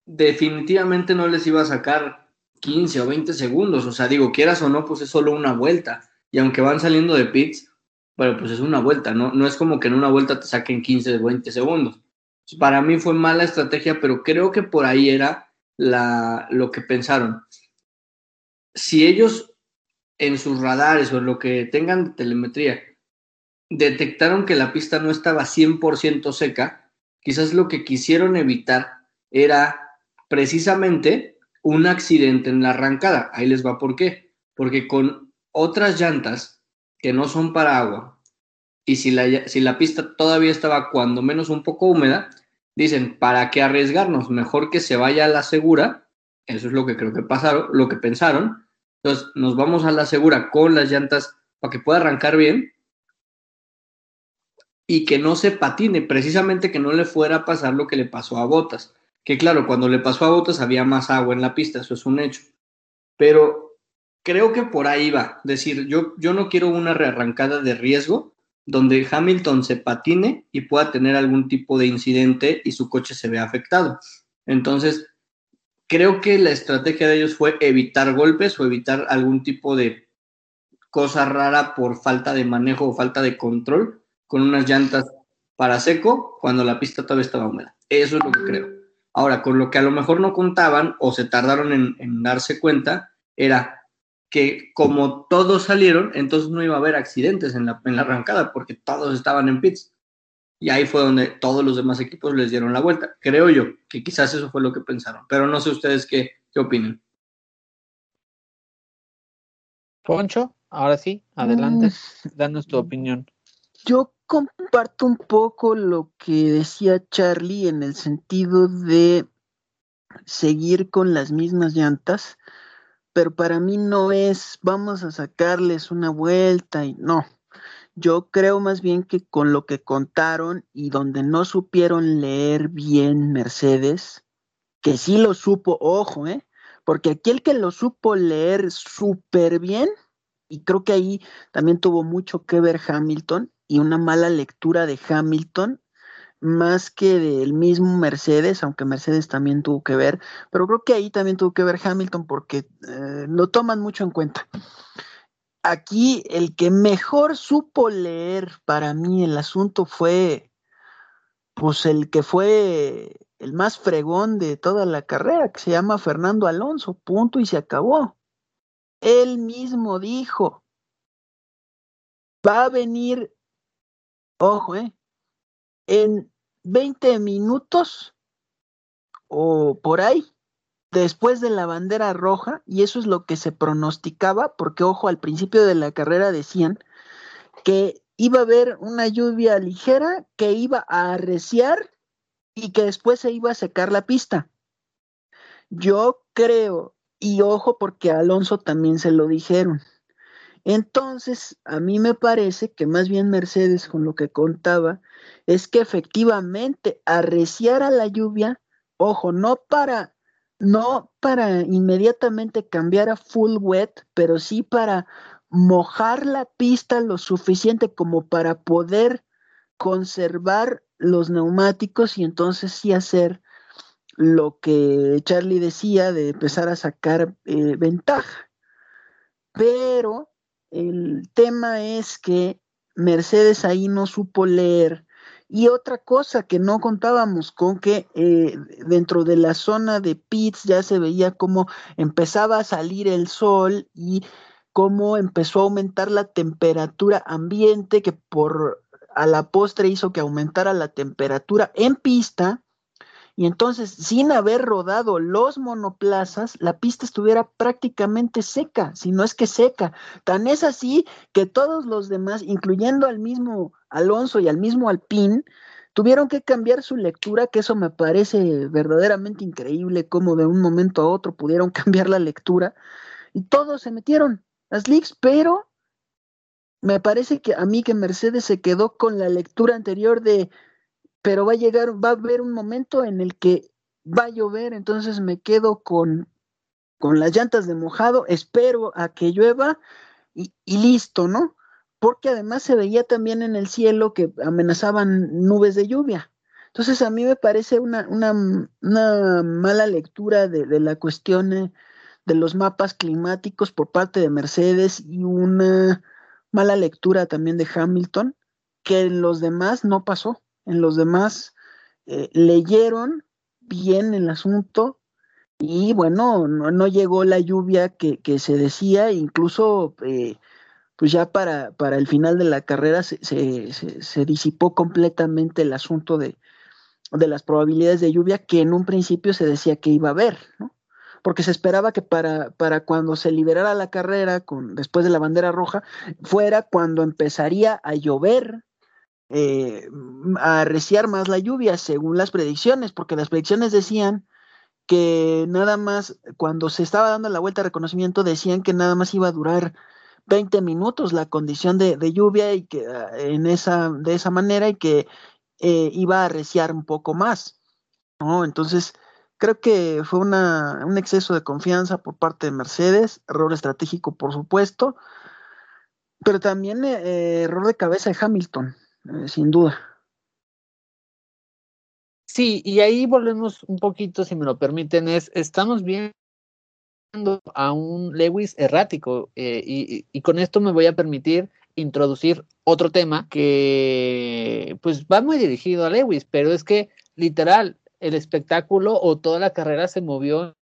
definitivamente no les iba a sacar 15 o 20 segundos. O sea, digo, quieras o no, pues es solo una vuelta. Y aunque van saliendo de pits, pero pues es una vuelta, ¿no? No es como que en una vuelta te saquen 15 o 20 segundos. Para mí fue mala estrategia, pero creo que por ahí era la, lo que pensaron. Si ellos en sus radares o en lo que tengan de telemetría detectaron que la pista no estaba 100% seca, quizás lo que quisieron evitar era precisamente un accidente en la arrancada. Ahí les va por qué. Porque con otras llantas que no son para agua, y si la, si la pista todavía estaba cuando menos un poco húmeda, dicen, ¿para qué arriesgarnos? Mejor que se vaya a la segura. Eso es lo que creo que pasaron, lo que pensaron. Entonces, nos vamos a la segura con las llantas para que pueda arrancar bien y que no se patine, precisamente que no le fuera a pasar lo que le pasó a Botas. Que claro, cuando le pasó a Botas había más agua en la pista, eso es un hecho. Pero creo que por ahí va. Decir, yo, yo no quiero una rearrancada de riesgo, donde Hamilton se patine y pueda tener algún tipo de incidente y su coche se vea afectado. Entonces, creo que la estrategia de ellos fue evitar golpes o evitar algún tipo de cosa rara por falta de manejo o falta de control con unas llantas para seco cuando la pista todavía estaba húmeda. Eso es lo que creo. Ahora, con lo que a lo mejor no contaban o se tardaron en, en darse cuenta, era que como todos salieron, entonces no iba a haber accidentes en la, en la arrancada porque todos estaban en pits. Y ahí fue donde todos los demás equipos les dieron la vuelta. Creo yo que quizás eso fue lo que pensaron, pero no sé ustedes qué, qué opinan. Poncho, ahora sí, adelante, mm. danos tu opinión. Yo comparto un poco lo que decía Charlie en el sentido de seguir con las mismas llantas pero para mí no es vamos a sacarles una vuelta y no. Yo creo más bien que con lo que contaron y donde no supieron leer bien Mercedes, que sí lo supo, ojo, ¿eh? Porque aquel que lo supo leer súper bien, y creo que ahí también tuvo mucho que ver Hamilton y una mala lectura de Hamilton, más que del mismo Mercedes, aunque Mercedes también tuvo que ver, pero creo que ahí también tuvo que ver Hamilton porque eh, lo toman mucho en cuenta. aquí el que mejor supo leer para mí el asunto fue, pues el que fue el más fregón de toda la carrera, que se llama Fernando Alonso, punto y se acabó. Él mismo dijo, va a venir, ojo, eh, en 20 minutos o por ahí, después de la bandera roja, y eso es lo que se pronosticaba, porque ojo, al principio de la carrera decían que iba a haber una lluvia ligera que iba a arreciar y que después se iba a secar la pista. Yo creo, y ojo porque a Alonso también se lo dijeron. Entonces, a mí me parece que más bien Mercedes con lo que contaba es que efectivamente arreciara la lluvia, ojo, no para no para inmediatamente cambiar a full wet, pero sí para mojar la pista lo suficiente como para poder conservar los neumáticos y entonces sí hacer lo que Charlie decía de empezar a sacar eh, ventaja. Pero el tema es que Mercedes ahí no supo leer. Y otra cosa que no contábamos con que eh, dentro de la zona de pits ya se veía cómo empezaba a salir el sol y cómo empezó a aumentar la temperatura ambiente que por a la postre hizo que aumentara la temperatura en pista y entonces sin haber rodado los monoplazas, la pista estuviera prácticamente seca, si no es que seca. Tan es así que todos los demás, incluyendo al mismo Alonso y al mismo Alpine tuvieron que cambiar su lectura, que eso me parece verdaderamente increíble, cómo de un momento a otro pudieron cambiar la lectura, y todos se metieron las leaks, pero me parece que a mí que Mercedes se quedó con la lectura anterior de, pero va a llegar, va a haber un momento en el que va a llover, entonces me quedo con, con las llantas de mojado, espero a que llueva y, listo, ¿no? porque además se veía también en el cielo que amenazaban nubes de lluvia. Entonces a mí me parece una, mala lectura de, la cuestión eh, de los mapas climáticos por parte de Mercedes y una mala lectura también de Hamilton, que en los demás no pasó. En los demás eh, leyeron bien el asunto y bueno, no, llegó la lluvia que, se decía, incluso eh, pues ya para, para el final de la carrera se, se, disipó completamente el asunto de, de, las probabilidades de lluvia que en un principio se decía que iba a haber, ¿no? Porque se esperaba que para, para cuando se liberara la carrera, con, después de la bandera roja, fuera cuando empezaría a llover, eh, a arreciar más la lluvia, según las predicciones, porque las predicciones decían que nada más, cuando se estaba dando la vuelta de reconocimiento, decían que nada más iba a durar 20 minutos la condición de, lluvia y que ah, en esa, de esa manera y que eh, iba a arreciar un poco más. ¿no? Entonces, creo que fue una, un exceso de confianza por parte de Mercedes, error estratégico, por supuesto, pero también eh, error de cabeza de Hamilton, eh, sin duda. Sí, y ahí volvemos un poquito, si me lo permiten, es, estamos bien a un Lewis errático eh, y, con esto me voy a permitir introducir otro tema que pues va muy dirigido a Lewis, pero es que literal el espectáculo o toda la carrera se movió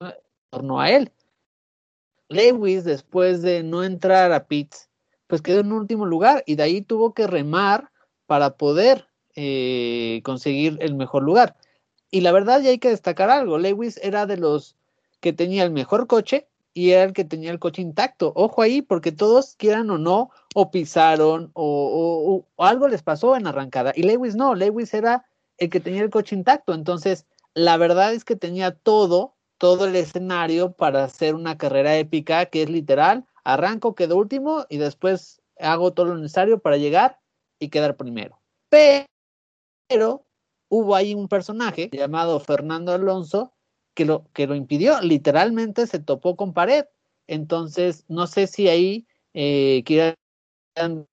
en torno a él. Lewis después de no entrar a pits pues quedó en último lugar y de ahí tuvo que remar para poder eh, conseguir el mejor lugar. Y la verdad ya hay que destacar algo, Lewis era de los que tenía el mejor coche y era el que tenía el coche intacto. Ojo ahí, porque todos quieran o no, o pisaron, o, algo les pasó en arrancada. Y Lewis no, Lewis era el que tenía el coche intacto. Entonces, la verdad es que tenía todo, todo el escenario para hacer una carrera épica, que es literal, arranco, quedo último y después hago todo lo necesario para llegar y quedar primero. Pero hubo ahí un personaje llamado Fernando Alonso que lo, que lo impidió. Literalmente se topó con pared. Entonces, no sé si ahí eh, quieran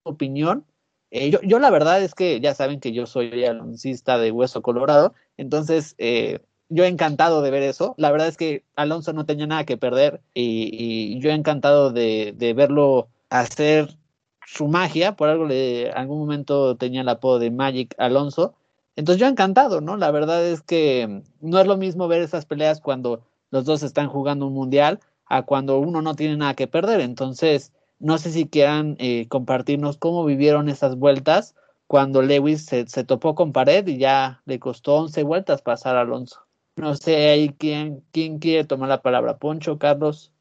opinión. Eh, yo, yo, la verdad es que ya saben que yo soy aloncista de Hueso Colorado, entonces eh, yo he encantado de ver eso. La verdad es que Alonso no tenía nada que perder y, yo he encantado de, de, verlo hacer su magia, por algo le, algún momento tenía el apodo de Magic Alonso. Entonces yo encantado, ¿no? La verdad es que no es lo mismo ver esas peleas cuando los dos están jugando un mundial a cuando uno no tiene nada que perder. Entonces, no sé si quieran eh, compartirnos cómo vivieron esas vueltas cuando Lewis se, topó con pared y ya le costó 11 vueltas pasar a Alonso. No sé ahí quién, quién quiere tomar la palabra, Poncho, Carlos.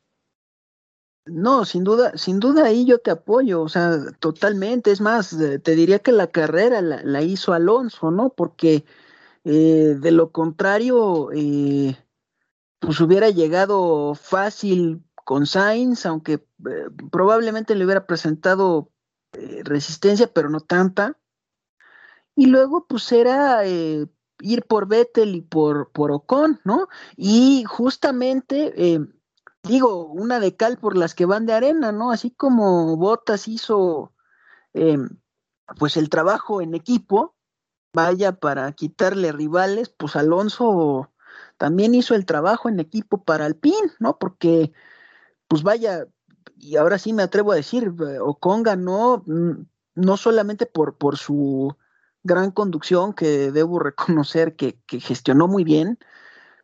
No, sin duda, sin duda ahí yo te apoyo, o sea, totalmente. Es más, eh, te diría que la carrera la, hizo Alonso, ¿no? Porque eh, de lo contrario, eh, pues hubiera llegado fácil con Sainz, aunque probablemente le hubiera presentado resistencia, pero no tanta. Y luego, pues era ir por Vettel y por, por Ocon, ¿no? Y justamente digo, una de cal por las que van de arena, ¿no? Así como Botas hizo em, pues el trabajo en equipo, vaya para quitarle rivales, pues Alonso también hizo el trabajo en equipo para Alpine, ¿no? Porque, pues vaya, y ahora sí me atrevo a decir, Ocon ganó mm, no solamente por, por su gran conducción, que debo reconocer que, gestionó muy bien,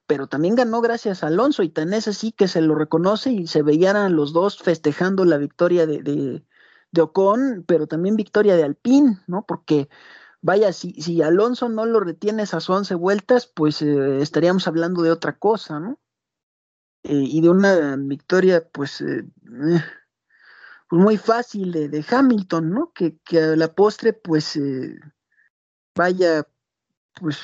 pero también ganó gracias a Alonso y tan es así que se lo reconoce y se veían los dos festejando la victoria de, de, Ocon, pero también victoria de Alpine, ¿no? Porque vaya, si, si Alonso no lo retiene esas 11 vueltas, pues eh, estaríamos hablando de otra cosa, ¿no? Eh, y de una victoria, pues, eh, pues muy fácil de, de, Hamilton, ¿no? Que, que a la postre, pues, vaya, pues,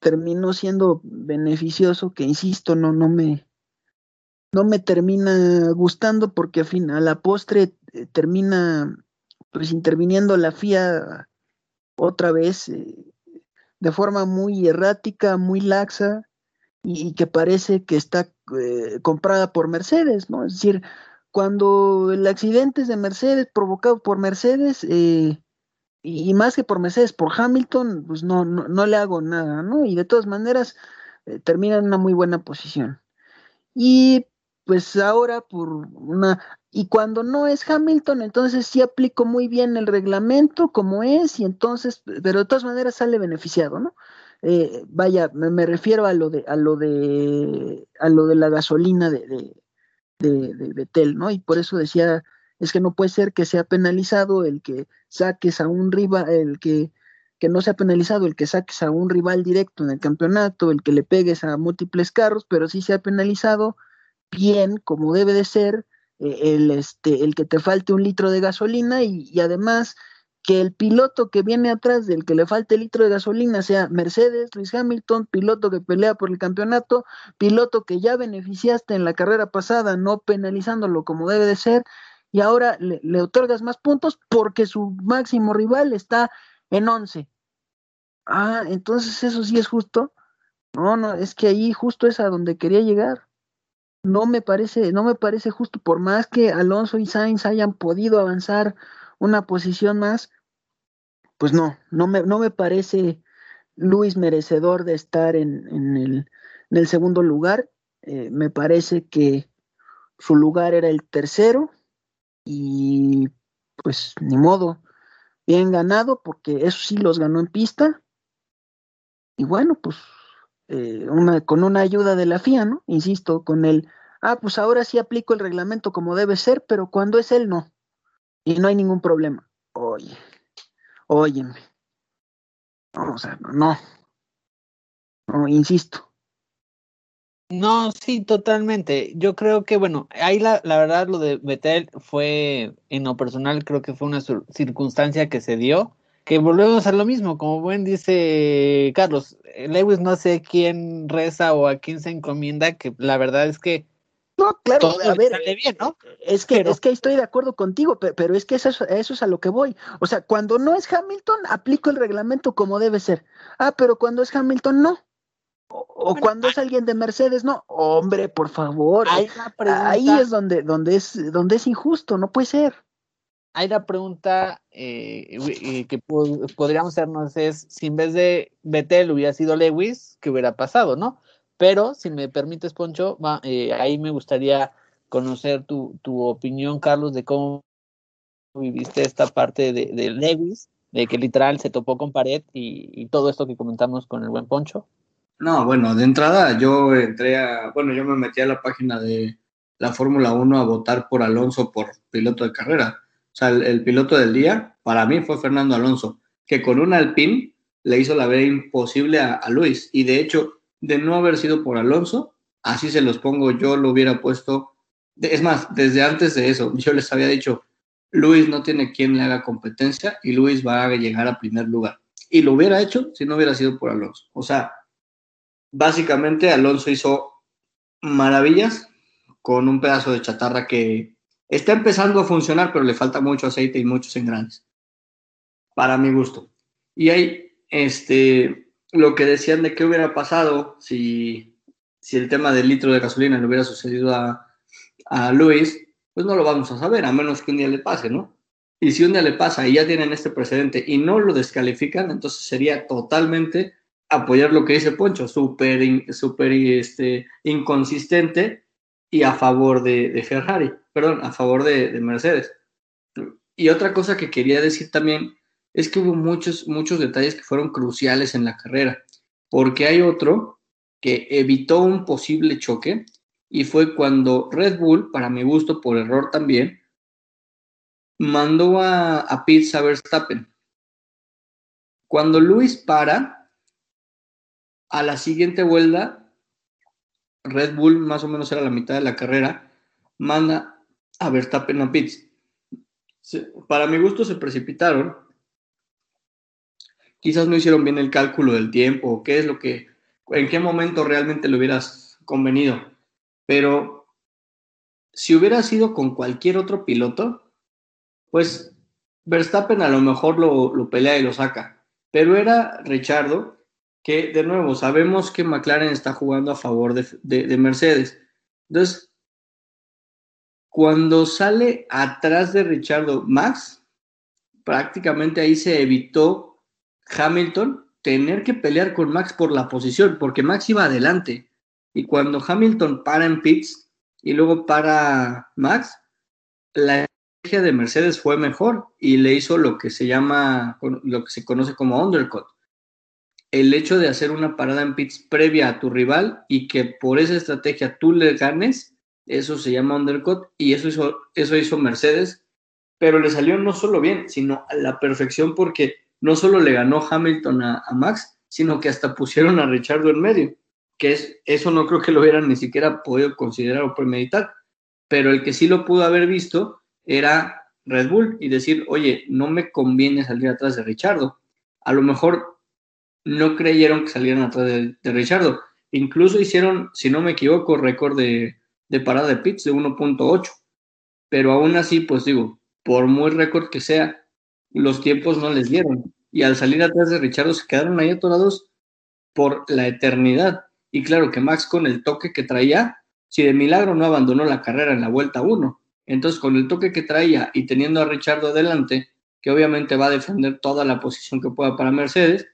terminó siendo beneficioso, que insisto, no, no me, no me termina gustando porque a fin, a la postre eh, termina pues interviniendo la FIA otra vez eh, de forma muy errática, muy laxa y, que parece que está eh, comprada por Mercedes, ¿no? Es decir, cuando el accidente es de Mercedes, provocado por Mercedes, eh, y, más que por Mercedes, por Hamilton, pues no, no, no le hago nada, ¿no? Y de todas maneras, eh, termina en una muy buena posición. Y pues ahora por una... Y cuando no es Hamilton, entonces sí aplico muy bien el reglamento como es, y entonces, pero de todas maneras sale beneficiado, ¿no? Eh, vaya, me, refiero a lo de, a lo de, a lo de la gasolina de, de, de, de Betel, ¿no? Y por eso decía es que no puede ser que sea penalizado el que saques a un rival, el que, que no sea penalizado el que saques a un rival directo en el campeonato, el que le pegues a múltiples carros, pero sí sea penalizado bien, como debe de ser, eh, el, este, el que te falte un litro de gasolina y, y además que el piloto que viene atrás del que le falte el litro de gasolina sea Mercedes, Luis Hamilton, piloto que pelea por el campeonato, piloto que ya beneficiaste en la carrera pasada, no penalizándolo como debe de ser, y ahora le, otorgas más puntos porque su máximo rival está en 11. Ah, entonces eso sí es justo. No, no, es que ahí justo es a donde quería llegar. No me parece, no me parece justo, por más que Alonso y Sainz hayan podido avanzar una posición más, pues no, no me, no me parece Luis merecedor de estar en, en, el, en el, segundo lugar. Eh, me parece que su lugar era el tercero y pues ni modo, bien ganado porque eso sí los ganó en pista y bueno, pues eh, con una ayuda de la FIA, ¿no? Insisto, con el, ah, pues ahora sí aplico el reglamento como debe ser, pero cuando es él no, y no hay ningún problema. Oye, óyeme. O sea, no, no, insisto, no, sí, totalmente. Yo creo que, bueno, ahí la, la verdad lo de Betel fue, en lo personal, creo que fue una circunstancia que se dio, que volvemos a lo mismo, como buen dice Carlos, eh, Lewis no sé quién reza o a quién se encomienda, que la verdad es que... No, claro, a ver, bien, ¿no? es que es que estoy de acuerdo contigo, pero, es que eso, eso es a lo que voy. O sea, cuando no es Hamilton, aplico el reglamento como debe ser. Ah, pero cuando es Hamilton, no. O, cuando es alguien de Mercedes, no, hombre, por favor. ahí es donde, donde es, donde es injusto, no puede ser. Hay la pregunta eh, eh, que podríamos hacernos es si en vez de Betel hubiera sido Lewis, ¿qué hubiera pasado, no? Pero, si me permites, Poncho, eh, ahí me gustaría conocer tu, tu opinión, Carlos, de cómo viviste esta parte de, de Levis, de que literal se topó con pared y, y, todo esto que comentamos con el buen Poncho. No, bueno, de entrada yo entré a, bueno, yo me metí a la página de la Fórmula 1 a votar por Alonso por piloto de carrera. O sea, el, piloto del día para mí fue Fernando Alonso, que con un Alpine le hizo la vida imposible a, a Luis. Y de hecho, de no haber sido por Alonso, así se los pongo, yo lo hubiera puesto. Es más, desde antes de eso, yo les había dicho, Luis no tiene quien le haga competencia y Luis va a llegar a primer lugar. Y lo hubiera hecho si no hubiera sido por Alonso. O sea, básicamente Alonso hizo maravillas con un pedazo de chatarra que está empezando a funcionar, pero le falta mucho aceite y muchos engranes. Para mi gusto. Y hay este, lo que decían de qué hubiera pasado si, si el tema del litro de gasolina le hubiera sucedido a, a Luis, pues no lo vamos a saber, a menos que un día le pase, ¿no? Y si un día le pasa y ya tienen este precedente y no lo descalifican, entonces sería totalmente apoyar lo que dice Poncho, súper super, este, inconsistente y a favor de, Ferrari, perdón, a favor de, de Mercedes. Y otra cosa que quería decir también es que hubo muchos, muchos detalles que fueron cruciales en la carrera, porque hay otro que evitó un posible choque y fue cuando Red Bull, para mi gusto, por error también, mandó a, a Pitts a Verstappen. Cuando Luis para, a la siguiente vuelta, Red Bull, más o menos era la mitad de la carrera, manda a Verstappen a Pitts. Para mi gusto se precipitaron quizás no hicieron bien el cálculo del tiempo, o qué es lo que, en qué momento realmente le hubieras convenido. Pero si hubiera sido con cualquier otro piloto, pues Verstappen a lo mejor lo pelea y lo saca. Pero era Richardo, que de nuevo sabemos que McLaren está jugando a favor de, de, de Mercedes. Entonces, cuando sale atrás de Richardo Max, prácticamente ahí se evitó Hamilton tener que pelear con Max por la posición, porque Max iba adelante. Y cuando Hamilton para en pits y luego para Max, la estrategia de Mercedes fue mejor y le hizo lo que se llama, lo que se conoce como undercut. El hecho de hacer una parada en pits previa a tu rival y que por esa estrategia tú le ganes, eso se llama undercut y eso hizo, eso hizo Mercedes, pero le salió no solo bien, sino a la perfección porque no solo le ganó Hamilton a, Max, sino que hasta pusieron a Richardo en medio, que es, eso no creo que lo hubieran ni siquiera podido considerar o premeditar, pero el que sí lo pudo haber visto era Red Bull y decir, oye, no me conviene salir atrás de Richardo. A lo mejor no creyeron que salieran atrás de, Richardo. Incluso hicieron, si no me equivoco, récord de, de parada de pits de 1.8. Pero aún así, pues digo, por muy récord que sea, los tiempos no les dieron. Y al salir atrás de Richardo se quedaron ahí atorados por la eternidad. Y claro que Max con el toque que traía, si de milagro no abandonó la carrera en la vuelta 1, entonces con el toque que traía y teniendo a Richardo adelante, que obviamente va a defender toda la posición que pueda para Mercedes,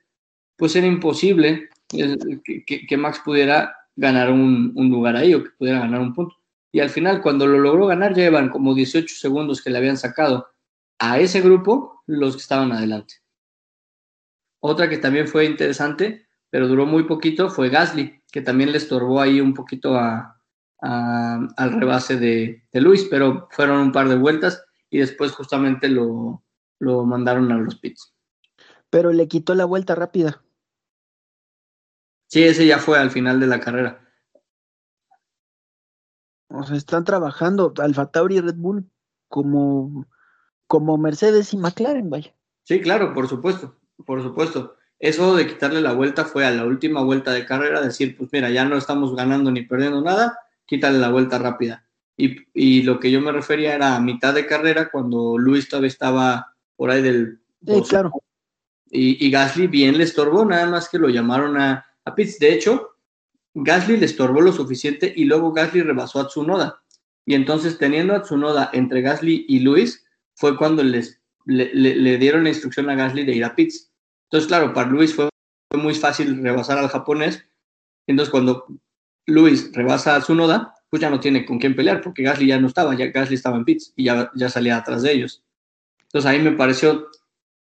pues era imposible que, Max pudiera ganar un, lugar ahí o que pudiera ganar un punto. Y al final, cuando lo logró ganar, ya llevan como 18 segundos que le habían sacado a ese grupo los que estaban adelante. Otra que también fue interesante, pero duró muy poquito, fue Gasly, que también le estorbó ahí un poquito a, a, al rebase de, de, Luis, pero fueron un par de vueltas y después justamente lo, lo mandaron a los pits. Pero le quitó la vuelta rápida. Sí, ese ya fue al final de la carrera. O sea, están trabajando Alfa Tauri y Red Bull como como Mercedes y McLaren, vaya. Sí, claro, por supuesto, por supuesto. Eso de quitarle la vuelta fue a la última vuelta de carrera, decir, pues mira, ya no estamos ganando ni perdiendo nada, quítale la vuelta rápida. Y, y lo que yo me refería era a mitad de carrera, cuando Luis todavía estaba por ahí del... Sí, claro. Y, y, Gasly bien le estorbó, nada más que lo llamaron a, Pitts. De hecho, Gasly le estorbó lo suficiente y luego Gasly rebasó a Tsunoda. Y entonces, teniendo a Tsunoda entre Gasly y Luis, fue cuando les, le, dieron la instrucción a Gasly de ir a pits. Entonces, claro, para Luis fue, muy fácil rebasar al japonés. Entonces, cuando Luis rebasa a Tsunoda, pues ya no tiene con quién pelear, porque Gasly ya no estaba, ya Gasly estaba en pits y ya, ya salía atrás de ellos. Entonces ahí me pareció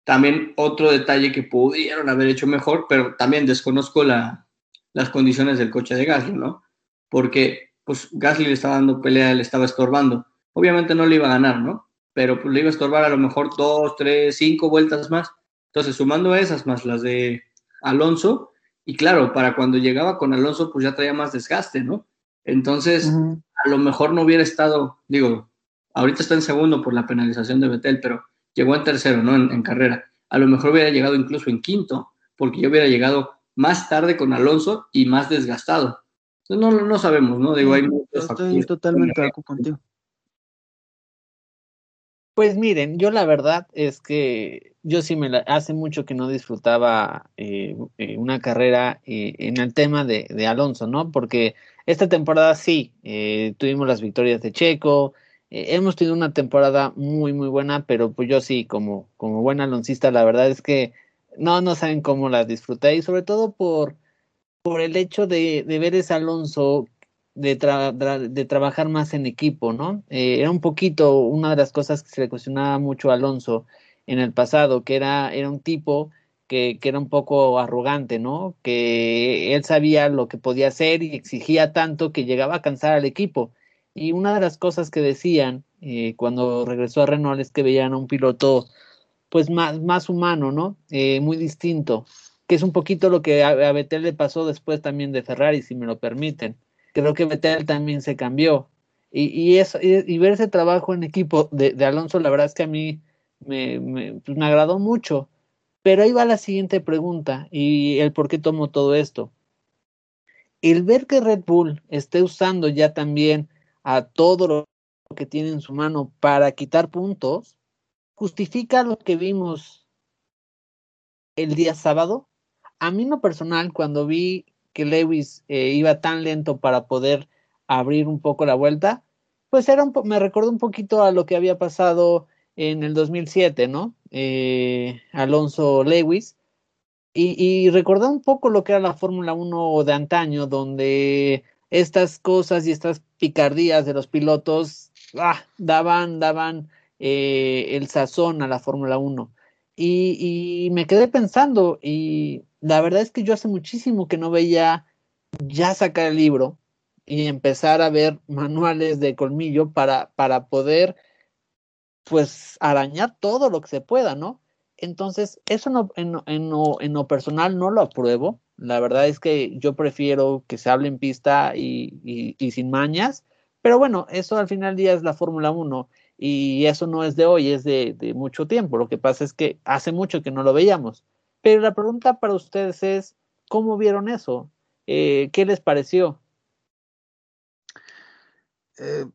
también otro detalle que pudieron haber hecho mejor, pero también desconozco la, las condiciones del coche de Gasly, ¿no? Porque pues Gasly le estaba dando pelea, le estaba estorbando. Obviamente no le iba a ganar, ¿no? Pero pues le iba a estorbar a lo mejor dos, tres, cinco vueltas más. Entonces, sumando esas más las de Alonso, y claro, para cuando llegaba con Alonso, pues ya traía más desgaste, ¿no? Entonces, a lo mejor no hubiera estado, digo, ahorita está en segundo por la penalización de Betel, pero llegó en tercero, ¿no? En, carrera. A lo mejor hubiera llegado incluso en quinto, porque yo hubiera llegado más tarde con Alonso y más desgastado. Entonces, no, no sabemos, ¿no? Digo, hay muchos Estoy totalmente de acuerdo contigo. Pues miren, yo la verdad es que yo sí me la, hace mucho que no disfrutaba eh, eh, una carrera eh, en el tema de, de, Alonso, ¿no? Porque esta temporada sí, tuvimos las victorias de Checo, hemos tenido una temporada muy, muy buena, pero pues yo sí, como, como buen aloncista, la verdad es que no, no saben cómo la disfruté y sobre todo por, por el hecho de, de ver ese Alonso de, de, trabajar más en equipo, ¿no? Eh, era un poquito una de las cosas que se le cuestionaba mucho a Alonso en el pasado, que era, era un tipo que, que, era un poco arrogante, ¿no? Que él sabía lo que podía hacer y exigía tanto que llegaba a cansar al equipo. Y una de las cosas que decían eh, cuando regresó a Renault es que veían a un piloto pues más, más humano, ¿no? Eh, muy distinto, que es un poquito lo que a, a Betel le pasó después también de Ferrari, si me lo permiten creo que Vettel también se cambió. Y, y, eso, y, ver ese trabajo en equipo de, de, Alonso, la verdad es que a mí me, me, pues me agradó mucho. Pero ahí va la siguiente pregunta y el por qué tomo todo esto. El ver que Red Bull esté usando ya también a todo lo que tiene en su mano para quitar puntos, justifica lo que vimos el día sábado. A mí no personal, cuando vi que Lewis eh, iba tan lento para poder abrir un poco la vuelta, pues era un me recordó un poquito a lo que había pasado en el 2007, ¿no? Eh, Alonso Lewis. Y, y recordó un poco lo que era la Fórmula 1 de antaño, donde estas cosas y estas picardías de los pilotos ah, daban, daban eh, el sazón a la Fórmula 1. Y, me quedé pensando, y la verdad es que yo hace muchísimo que no veía ya sacar el libro y empezar a ver manuales de colmillo para, para poder pues arañar todo lo que se pueda, ¿no? Entonces, eso no, en, en, lo personal no lo apruebo. La verdad es que yo prefiero que se hable en pista y, sin mañas. Pero bueno, eso al final del día es la Fórmula 1 y eso no es de hoy, es de, mucho tiempo. Lo que pasa es que hace mucho que no lo veíamos. Pero la pregunta para ustedes es, ¿cómo vieron eso? Eh, ¿Qué les pareció? Eh,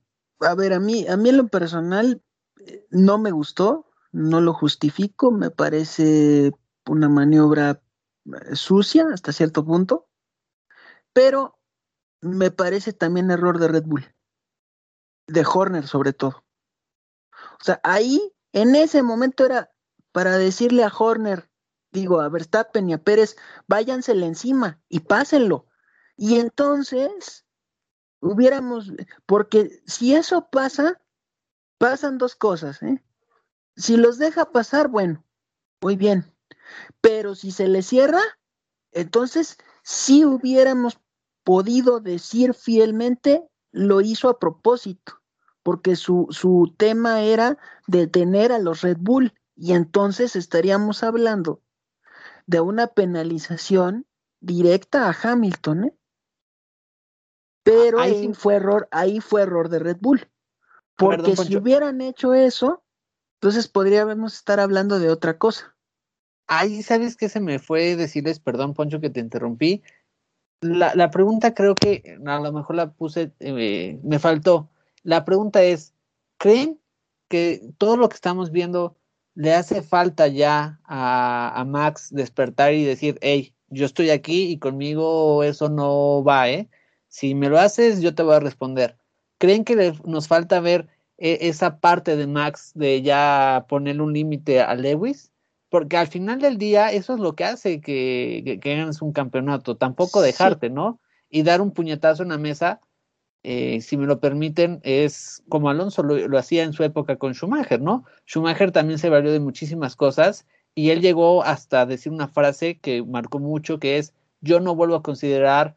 a ver, a mí, a mí en lo personal eh, no me gustó, no lo justifico, me parece una maniobra sucia hasta cierto punto, pero me parece también error de Red Bull, de Horner sobre todo. O sea, ahí, en ese momento era para decirle a Horner, digo, a Verstappen y a Pérez, váyansele encima y pásenlo. Y entonces hubiéramos, porque si eso pasa, pasan dos cosas, ¿eh? Si los deja pasar, bueno, muy bien. Pero si se le cierra, entonces sí hubiéramos podido decir fielmente, lo hizo a propósito, porque su, su tema era detener a los Red Bull. Y entonces estaríamos hablando de una penalización directa a Hamilton, ¿eh? Pero ahí fue error, ahí fue error de Red Bull. Porque si hubieran hecho eso, entonces podríamos estar hablando de otra cosa. Ahí, ¿sabes qué se me fue decirles? Perdón, Poncho, que te interrumpí. La, la pregunta creo que a lo mejor la puse, eh, me faltó. La pregunta es, ¿creen que todo lo que estamos viendo le hace falta ya a, a, Max despertar y decir, hey, yo estoy aquí y conmigo eso no va, ¿eh? Si me lo haces, yo te voy a responder. ¿Creen que le, nos falta ver eh, esa parte de Max de ya ponerle un límite a Lewis? Porque al final del día eso es lo que hace que, que, que ganes un campeonato, tampoco dejarte, sí. ¿no? Y dar un puñetazo en la mesa eh, si me lo permiten, es como Alonso lo, hacía en su época con Schumacher, ¿no? Schumacher también se valió de muchísimas cosas y él llegó hasta decir una frase que marcó mucho, que es, yo no vuelvo a considerar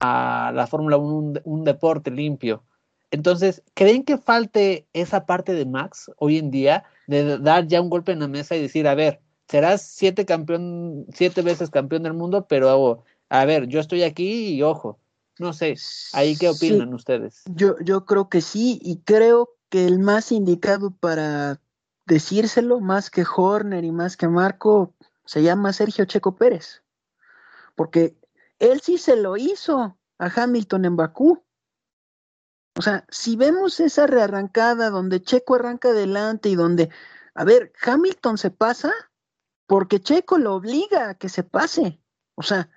a la Fórmula 1 un, deporte limpio. Entonces, ¿creen que falte esa parte de Max hoy en día de dar ya un golpe en la mesa y decir, a ver, serás siete campeón, siete veces campeón del mundo, pero a ver, yo estoy aquí y ojo, no sé, ahí qué opinan ustedes. Yo, yo creo que sí, y creo que el más indicado para decírselo, más que Horner y más que Marco, se llama Sergio Checo Pérez. Porque él sí se lo hizo a Hamilton en Bakú. O sea, si vemos esa rearrancada donde Checo arranca adelante y donde, a ver, Hamilton se pasa porque Checo lo obliga a que se pase. O sea,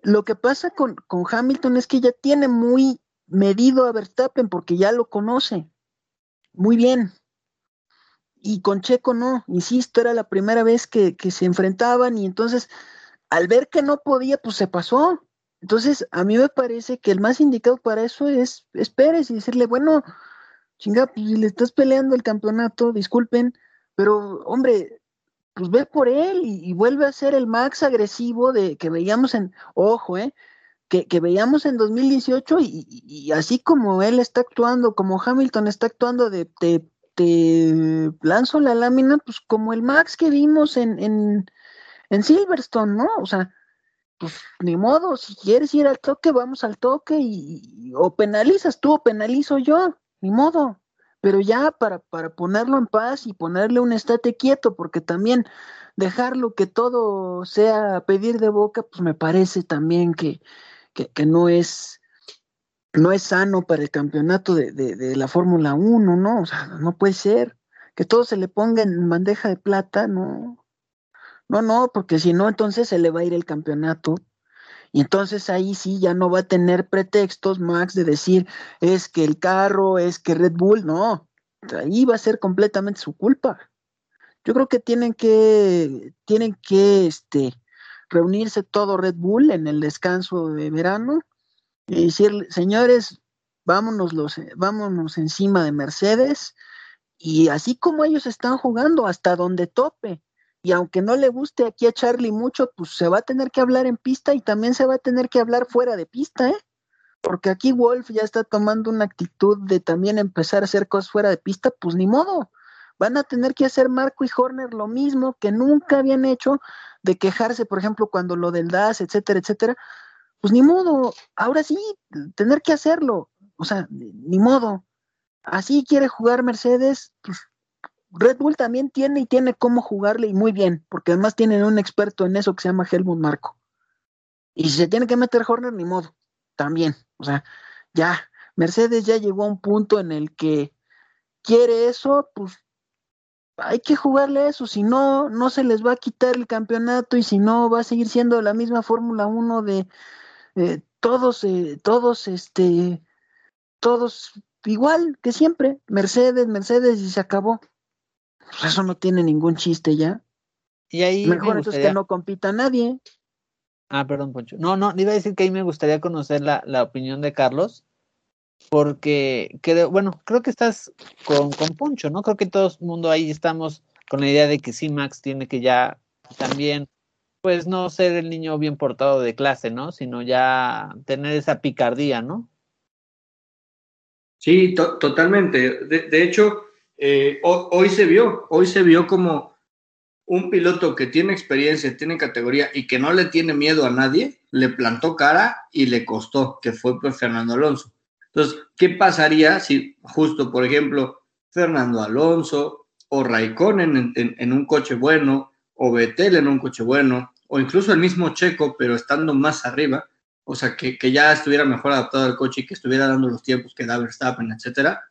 lo que pasa con, con Hamilton es que ya tiene muy medido a Verstappen porque ya lo conoce muy bien. Y con Checo no, insisto, era la primera vez que, que, se enfrentaban y entonces al ver que no podía, pues se pasó. Entonces, a mí me parece que el más indicado para eso es, es Pérez y decirle, bueno, chinga, pues si le estás peleando el campeonato, disculpen, pero hombre, pues ve por él y, vuelve a ser el Max agresivo de que veíamos en, ojo, eh, que, que veíamos en 2018 y, y, así como él está actuando, como Hamilton está actuando de te, te lanzo la lámina, pues como el Max que vimos en, en, en Silverstone, ¿no? O sea, pues ni modo, si quieres ir al toque, vamos al toque y, o penalizas tú o penalizo yo, ni modo pero ya para, para ponerlo en paz y ponerle un estate quieto, porque también dejarlo que todo sea pedir de boca, pues me parece también que, que, no es no es sano para el campeonato de, de, la Fórmula 1, ¿no? O sea, no puede ser que todo se le ponga en bandeja de plata, no. No, no, porque si no, entonces se le va a ir el campeonato. Y entonces ahí sí ya no va a tener pretextos, Max, de decir es que el carro, es que Red Bull, no, ahí va a ser completamente su culpa. Yo creo que tienen que, tienen que este, reunirse todo Red Bull en el descanso de verano y decir, señores, vámonos, los, vámonos encima de Mercedes y así como ellos están jugando hasta donde tope, y aunque no le guste aquí a Charlie mucho, pues se va a tener que hablar en pista y también se va a tener que hablar fuera de pista, ¿eh? Porque aquí Wolf ya está tomando una actitud de también empezar a hacer cosas fuera de pista, pues ni modo. Van a tener que hacer Marco y Horner lo mismo que nunca habían hecho de quejarse, por ejemplo, cuando lo del DAS, etcétera, etcétera. Pues ni modo, ahora sí, tener que hacerlo. O sea, ni modo. Así quiere jugar Mercedes, pues Red Bull también tiene y tiene cómo jugarle y muy bien, porque además tienen un experto en eso que se llama Helmut Marco. Y si se tiene que meter Horner, ni modo, también. O sea, ya, Mercedes ya llegó a un punto en el que quiere eso, pues hay que jugarle eso, si no, no se les va a quitar el campeonato y si no, va a seguir siendo la misma Fórmula 1 de eh, todos, eh, todos, este, todos igual que siempre, Mercedes, Mercedes y se acabó. Pues eso no tiene ningún chiste ya. Y ahí Mejor entonces que no compita nadie. Ah, perdón, Poncho. No, no, iba a decir que ahí me gustaría conocer la, la opinión de Carlos, porque creo, bueno, creo que estás con, con Poncho, ¿no? Creo que todo el mundo ahí estamos con la idea de que sí, Max tiene que ya también, pues no ser el niño bien portado de clase, ¿no? Sino ya tener esa picardía, ¿no? Sí, totalmente. De, de hecho, eh, hoy, se vio, hoy se vio como un piloto que tiene experiencia, tiene categoría y que no le tiene miedo a nadie, le plantó cara y le costó, que fue pues Fernando Alonso. Entonces, ¿qué pasaría si justo, por ejemplo, Fernando Alonso o Raikkonen en, un coche bueno, o Vettel en un coche bueno, o incluso el mismo Checo, pero estando más arriba, o sea, que, que ya estuviera mejor adaptado al coche y que estuviera dando los tiempos que da Verstappen, etcétera,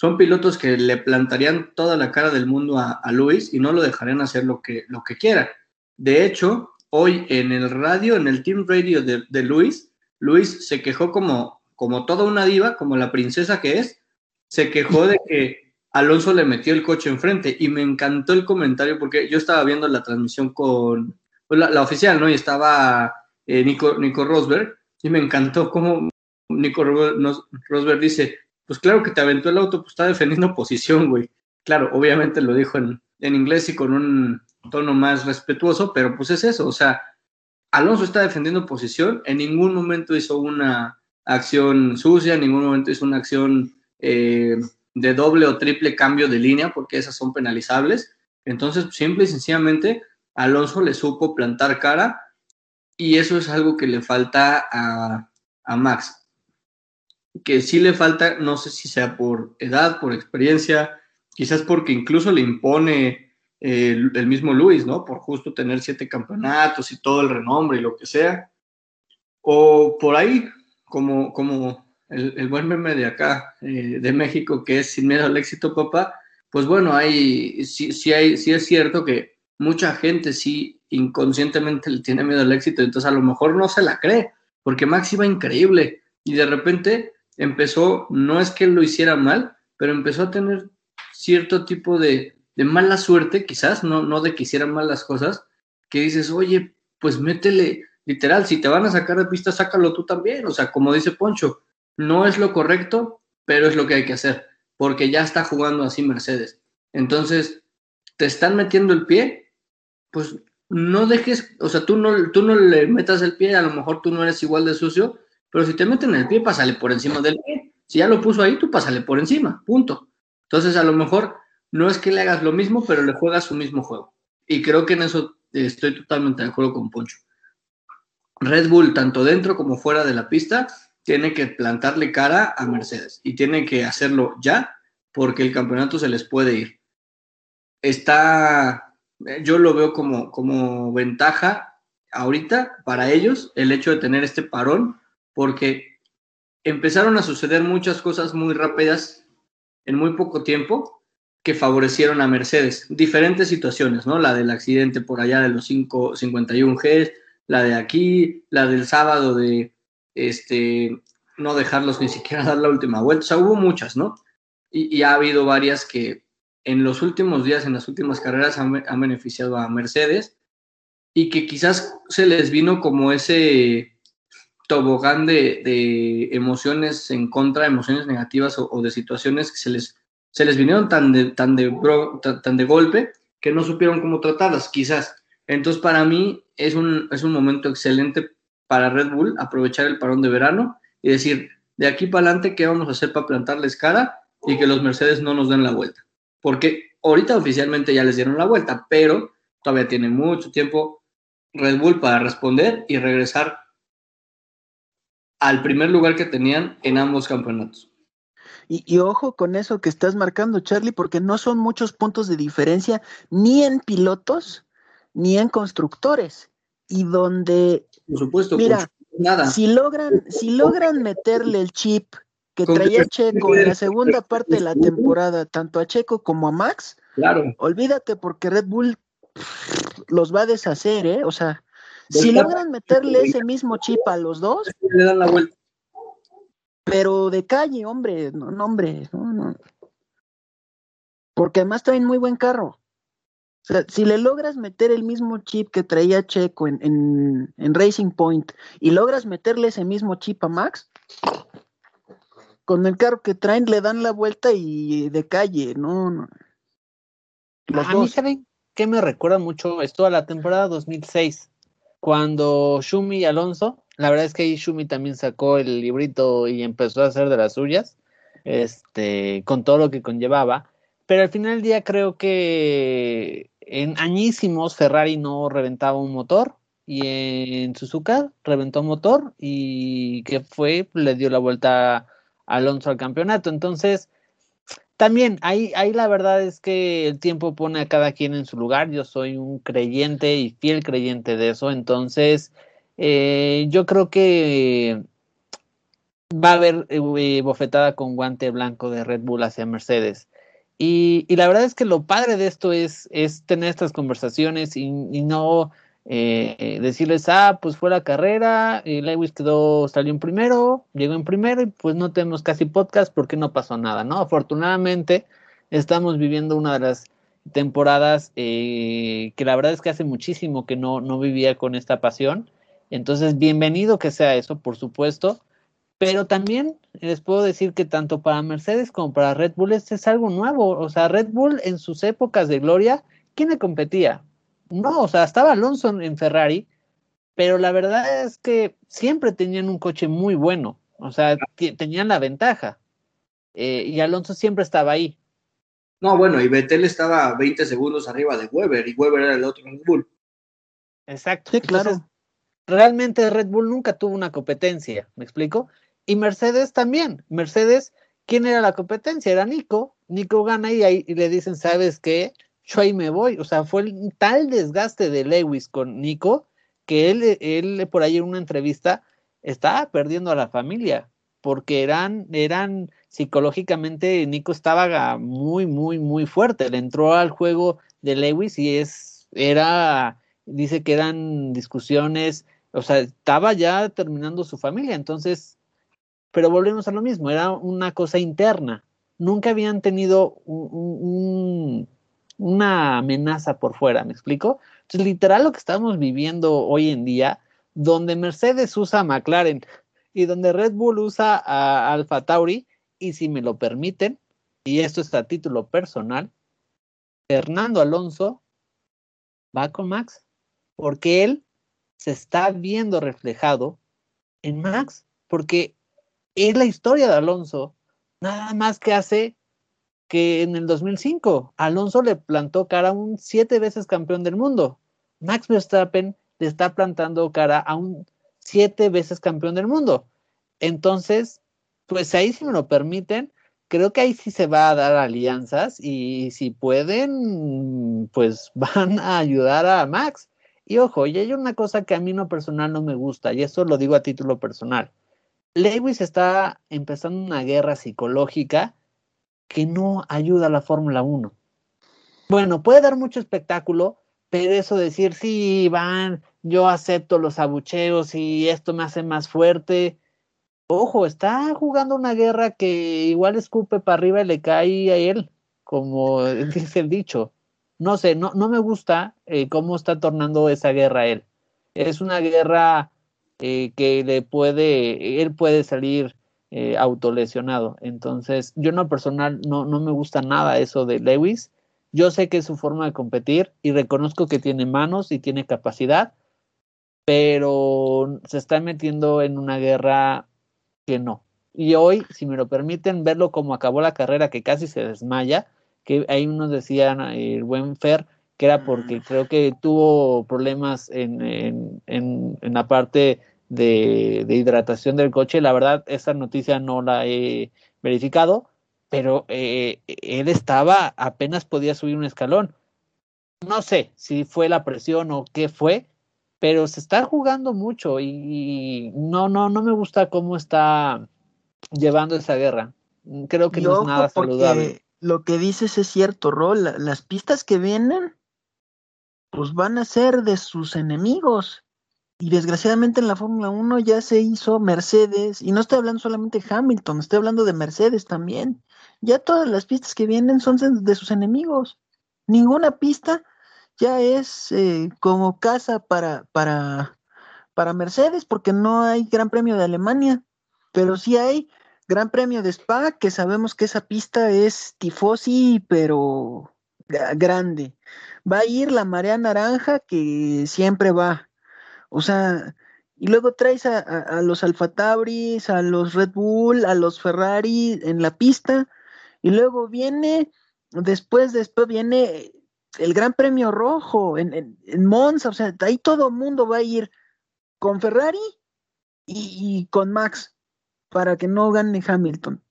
son pilotos que le plantarían toda la cara del mundo a, Luis y no lo dejarían hacer lo que, lo que quiera. De hecho, hoy en el radio, en el team radio de, Luis, Luis se quejó como, como toda una diva, como la princesa que es, se quejó de que Alonso le metió el coche enfrente y me encantó el comentario porque yo estaba viendo la transmisión con pues, la, oficial, ¿no? Y estaba eh, Nico, Nico Rosberg y me encantó cómo Nico Rosberg dice, pues claro que te aventó el auto, pues está defendiendo posición, güey. Claro, obviamente lo dijo en, en inglés y con un tono más respetuoso, pero pues es eso, o sea, Alonso está defendiendo posición, en ningún momento hizo una acción sucia, en ningún momento hizo una acción eh, de doble o triple cambio de línea, porque esas son penalizables. Entonces, simple y sencillamente, Alonso le supo plantar cara y eso es algo que le falta a, a Max. Que sí le falta, no sé si sea por edad, por experiencia, quizás porque incluso le impone el, mismo Luis, ¿no? Por justo tener siete campeonatos y todo el renombre y lo que sea. O por ahí, como, como el, buen meme de acá, eh, de México, que es sin miedo al éxito, papá, pues bueno, hay, sí, sí, hay, sí es cierto que mucha gente sí inconscientemente le tiene miedo al éxito, entonces a lo mejor no se la cree, porque Max iba increíble y de repente empezó, no es que lo hiciera mal, pero empezó a tener cierto tipo de, de mala suerte, quizás, no, no de que hicieran mal las cosas, que dices, oye, pues métele, literal, si te van a sacar de pista, sácalo tú también. O sea, como dice Poncho, no es lo correcto, pero es lo que hay que hacer, porque ya está jugando así Mercedes. Entonces, te están metiendo el pie, pues no dejes, o sea, tú no, tú no le metas el pie, a lo mejor tú no eres igual de sucio, pero si te meten el pie, pásale por encima del pie. Si ya lo puso ahí, tú pásale por encima, punto. Entonces, a lo mejor no es que le hagas lo mismo, pero le juegas su mismo juego. Y creo que en eso estoy totalmente de acuerdo con Poncho. Red Bull, tanto dentro como fuera de la pista, tiene que plantarle cara a Mercedes y tiene que hacerlo ya porque el campeonato se les puede ir. Está, yo lo veo como, como ventaja ahorita para ellos el hecho de tener este parón porque empezaron a suceder muchas cosas muy rápidas en muy poco tiempo que favorecieron a Mercedes. Diferentes situaciones, ¿no? La del accidente por allá de los 5, 51 Gs, la de aquí, la del sábado de este, no dejarlos ni siquiera dar la última vuelta. O sea, hubo muchas, ¿no? Y, ha habido varias que en los últimos días, en las últimas carreras, han, beneficiado a Mercedes y que quizás se les vino como ese tobogán de, emociones en contra, emociones negativas o, o de situaciones que se les se les vinieron tan de, tan de, tan, de golpe que no supieron cómo tratarlas, quizás. Entonces, para mí es un, es un momento excelente para Red Bull aprovechar el parón de verano y decir, de aquí para adelante, ¿qué vamos a hacer para plantarles cara y que los Mercedes no nos den la vuelta? Porque ahorita oficialmente ya les dieron la vuelta, pero todavía tiene mucho tiempo Red Bull para responder y regresar al primer lugar que tenían en ambos campeonatos. Y, ojo con eso que estás marcando, Charlie, porque no son muchos puntos de diferencia ni en pilotos ni en constructores. Y donde, por supuesto, mira, nada. si logran, si logran meterle el chip que traía Checo en la segunda parte de la temporada, tanto a Checo como a Max, claro. olvídate porque Red Bull los va a deshacer, ¿eh? O sea, si logran meterle ese mismo chip a los dos, le dan la vuelta pero de calle, hombre, no, no hombre, no, no. Porque además traen muy buen carro. O sea, si le logras meter el mismo chip que traía Checo en, en, en, Racing Point y logras meterle ese mismo chip a Max, con el carro que traen le dan la vuelta y de calle, no, no. a mí, ¿saben qué me recuerda mucho? Esto a la temporada 2006, cuando Shumi y Alonso la verdad es que Ishumi también sacó el librito y empezó a hacer de las suyas, este, con todo lo que conllevaba. Pero al final del día creo que en añísimos Ferrari no reventaba un motor y en Suzuka reventó un motor y que fue, le dio la vuelta a Alonso al campeonato. Entonces, también ahí, ahí la verdad es que el tiempo pone a cada quien en su lugar. Yo soy un creyente y fiel creyente de eso. Entonces, eh, yo creo que va a haber eh, bofetada con guante blanco de Red Bull hacia Mercedes. Y, la verdad es que lo padre de esto es, es tener estas conversaciones y, no eh, decirles, ah, pues fue la carrera, Lewis quedó, salió en primero, llegó en primero y pues no tenemos casi podcast porque no pasó nada, ¿no? Afortunadamente estamos viviendo una de las temporadas que la verdad es que hace muchísimo que no, no vivía con esta pasión entonces, bienvenido que sea eso, por supuesto, Pero también les puedo decir que tanto para Mercedes como para Red Bull este es algo nuevo. O sea, Red Bull en sus épocas de gloria, ¿quién le competía? No, o sea, estaba Alonso en Ferrari, pero la verdad es que siempre tenían un coche muy bueno. O sea, tenían la ventaja. Eh, y Alonso siempre estaba ahí. No, bueno, y Vettel estaba 20 segundos arriba de Weber, y Weber era el otro Red Bull. Exacto. Sí, claro. realmente Red Bull nunca tuvo una competencia, ¿me explico? Y Mercedes también. Mercedes, ¿quién era la competencia? Era Nico. Nico gana y ahí le dicen, ¿sabes qué? Yo ahí me voy. O sea, fue el, tal desgaste de Lewis con Nico que él, él por ahí en una entrevista estaba perdiendo a la familia porque eran, eran psicológicamente, Nico estaba muy, muy, muy fuerte. Le entró al juego de Lewis y es, era, dice que eran discusiones, o sea, estaba ya terminando su familia. Entonces, pero volvemos a lo mismo, era una cosa interna. Nunca habían tenido una amenaza por fuera, ¿me explico? Entonces, literal lo que estamos viviendo hoy en día, donde Mercedes usa a McLaren y donde Red Bull usa a Alfa Tauri, y si me lo permiten, y esto es a título personal, Fernando Alonso va con Max, porque él se está viendo reflejado en Max, porque es la historia de Alonso, nada más que hace que en el 2005 Alonso le plantó cara a un siete veces campeón del mundo. Max Verstappen le está plantando cara a un siete veces campeón del mundo. Entonces, pues ahí si me lo permiten, creo que ahí sí se va a dar alianzas y si pueden, pues van a ayudar a Max. Y ojo, y hay una cosa que a mí no personal no me gusta, y eso lo digo a título personal. Lewis está empezando una guerra psicológica que no ayuda a la Fórmula 1. Bueno, puede dar mucho espectáculo, pero eso decir, sí, van, yo acepto los abucheos y esto me hace más fuerte. Ojo, está jugando una guerra que igual escupe para arriba y le cae a él, como dice el dicho. No sé, no, no me gusta eh, cómo está tornando esa guerra él. Es una guerra eh, que le puede, él puede salir eh, autolesionado. Entonces, yo no personal no, no me gusta nada eso de Lewis. Yo sé que es su forma de competir y reconozco que tiene manos y tiene capacidad, pero se está metiendo en una guerra que no. Y hoy, si me lo permiten, verlo como acabó la carrera, que casi se desmaya, que ahí nos decían el buen Fer, que era porque creo que tuvo problemas en, en, en, en la parte de, hidratación del coche. La verdad, esa noticia no la he verificado, pero eh, él estaba, apenas podía subir un escalón. No sé si fue la presión o qué fue, pero se está jugando mucho y, no, no, no me gusta cómo está llevando esa guerra. Creo que no es nada saludable. Lo que dices es cierto, Rol. Las pistas que vienen pues van a ser de sus enemigos. Y desgraciadamente en la Fórmula 1 ya se hizo Mercedes, y no estoy hablando solamente de Hamilton, estoy hablando de Mercedes también. Ya todas las pistas que vienen son de sus enemigos. Ninguna pista ya es eh, como casa para, para, para Mercedes, porque no hay Gran Premio de Alemania, pero sí hay Gran Premio de Spa, que sabemos que esa pista es tifosi, pero grande va a ir la marea naranja que siempre va. O sea, y luego traes a, los Alfa Tabris, a los Red Bull, a los Ferrari en la pista, y luego viene, después, después viene el Gran Premio Rojo en, en, Monza, o sea, ahí todo el mundo va a ir con Ferrari y, y, con Max para que no gane Hamilton,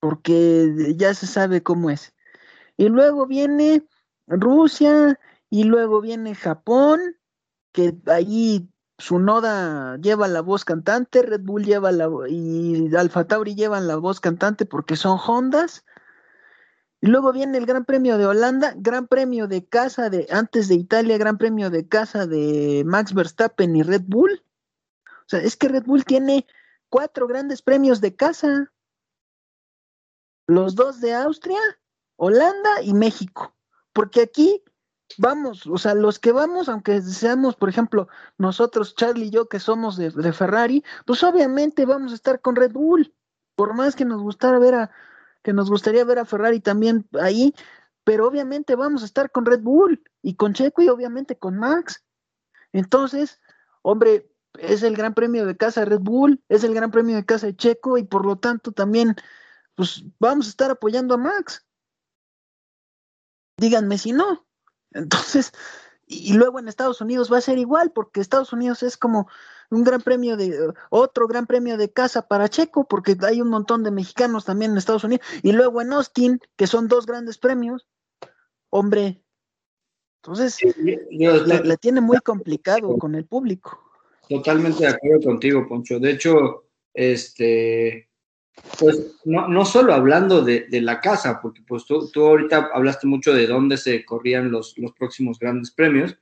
porque ya se sabe cómo es. Y luego viene Rusia y luego viene Japón, que allí su Noda lleva la voz cantante, Red Bull lleva la y Alfa Tauri llevan la voz cantante porque son Hondas. Y luego viene el Gran Premio de Holanda, Gran Premio de casa de antes de Italia, Gran Premio de casa de Max Verstappen y Red Bull. O sea, es que Red Bull tiene cuatro grandes premios de casa. Los dos de Austria, Holanda y México porque aquí vamos, o sea, los que vamos, aunque seamos, por ejemplo, nosotros, Charlie y yo, que somos de, de, Ferrari, pues obviamente vamos a estar con Red Bull, por más que nos gustara ver a, que nos gustaría ver a Ferrari también ahí, pero obviamente vamos a estar con Red Bull y con Checo y obviamente con Max. Entonces, hombre, es el gran premio de casa de Red Bull, es el gran premio de casa de Checo y por lo tanto también, pues vamos a estar apoyando a Max. Díganme si no. Entonces, y, luego en Estados Unidos va a ser igual, porque Estados Unidos es como un gran premio de, otro gran premio de casa para Checo, porque hay un montón de mexicanos también en Estados Unidos, y luego en Austin, que son dos grandes premios, hombre, entonces la, tiene muy complicado con el público. Totalmente de acuerdo contigo, Poncho. De hecho, este, pues no, no solo hablando de, la casa, porque pues tú, tú, ahorita hablaste mucho de dónde se corrían los, los próximos grandes premios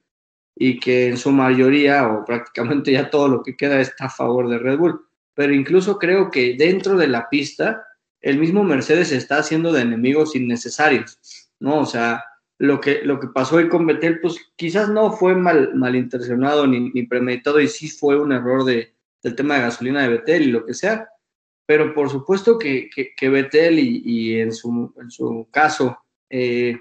y que en su mayoría o prácticamente ya todo lo que queda está a favor de Red Bull. Pero incluso creo que dentro de la pista el mismo Mercedes está haciendo de enemigos innecesarios, ¿no? O sea, lo que, lo que pasó hoy con Betel, pues quizás no fue mal, malintencionado ni, ni premeditado y sí fue un error de, del tema de gasolina de Betel y lo que sea, pero por supuesto que, que, Betel y, en, su, en, su, caso, eh,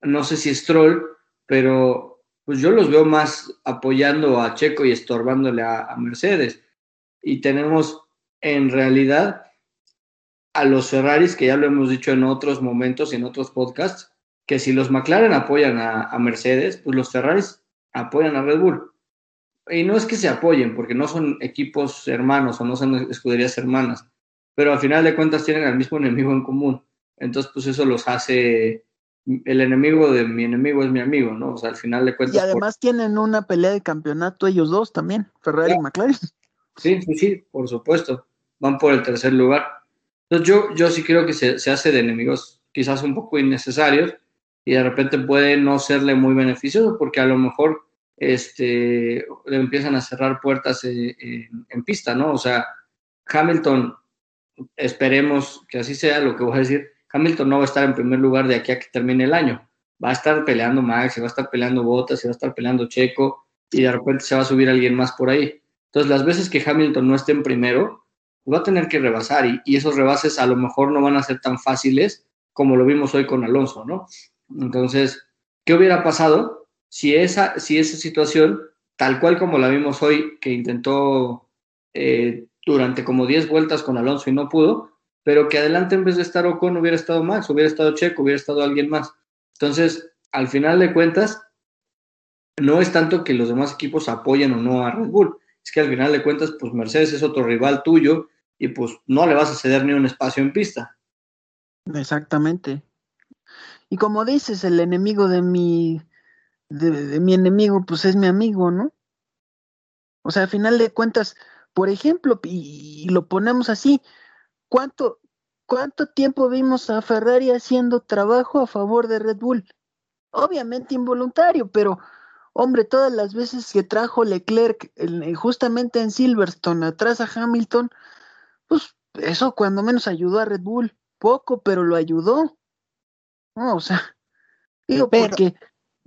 no sé si es troll, pero pues yo los veo más apoyando a Checo y estorbándole a, Mercedes. Y tenemos en realidad a los Ferraris, que ya lo hemos dicho en otros momentos y en otros podcasts, que si los McLaren apoyan a, a Mercedes, pues los Ferraris apoyan a Red Bull y no es que se apoyen, porque no son equipos hermanos o no son escuderías hermanas, pero al final de cuentas tienen al mismo enemigo en común. Entonces, pues eso los hace, el enemigo de mi enemigo es mi amigo, ¿no? O sea, al final de cuentas... Y además tienen una pelea de campeonato ellos dos también, Ferrari y McLaren. Sí, sí, sí, por supuesto. Van por el tercer lugar. Entonces yo, yo sí creo que se, se hace de enemigos quizás un poco innecesarios y de repente puede no serle muy beneficioso porque a lo mejor este, empiezan a cerrar puertas en, pista, ¿no? O sea, Hamilton, esperemos que así sea lo que voy a decir, Hamilton no va a estar en primer lugar de aquí a que termine el año. Va a estar peleando Max, se va a estar peleando Bottas, se va a estar peleando Checo y de repente se va a subir alguien más por ahí. Entonces, las veces que Hamilton no esté en primero, va a tener que rebasar y esos rebases a lo mejor no van a ser tan fáciles como lo vimos hoy con Alonso, ¿no? Entonces, ¿qué hubiera pasado si esa, si esa situación, tal cual como la vimos hoy, que intentó eh, durante como 10 vueltas con Alonso y no pudo, pero que adelante en vez de estar Ocon hubiera estado Max, hubiera estado Checo, hubiera estado alguien más. Entonces, al final de cuentas, no es tanto que los demás equipos apoyen o no a Red Bull, es que al final de cuentas, pues Mercedes es otro rival tuyo y pues no le vas a ceder ni un espacio en pista. Exactamente. Y como dices, el enemigo de mi de, mi enemigo, pues es mi amigo, ¿no? O sea, al final de cuentas, por ejemplo, y, lo ponemos así, ¿cuánto, ¿cuánto tiempo vimos a Ferrari haciendo trabajo a favor de Red Bull? Obviamente involuntario, pero hombre, todas las veces que trajo Leclerc justamente en Silverstone atrás a Hamilton, pues eso cuando menos ayudó a Red Bull, poco, pero lo ayudó. No, o sea, digo, porque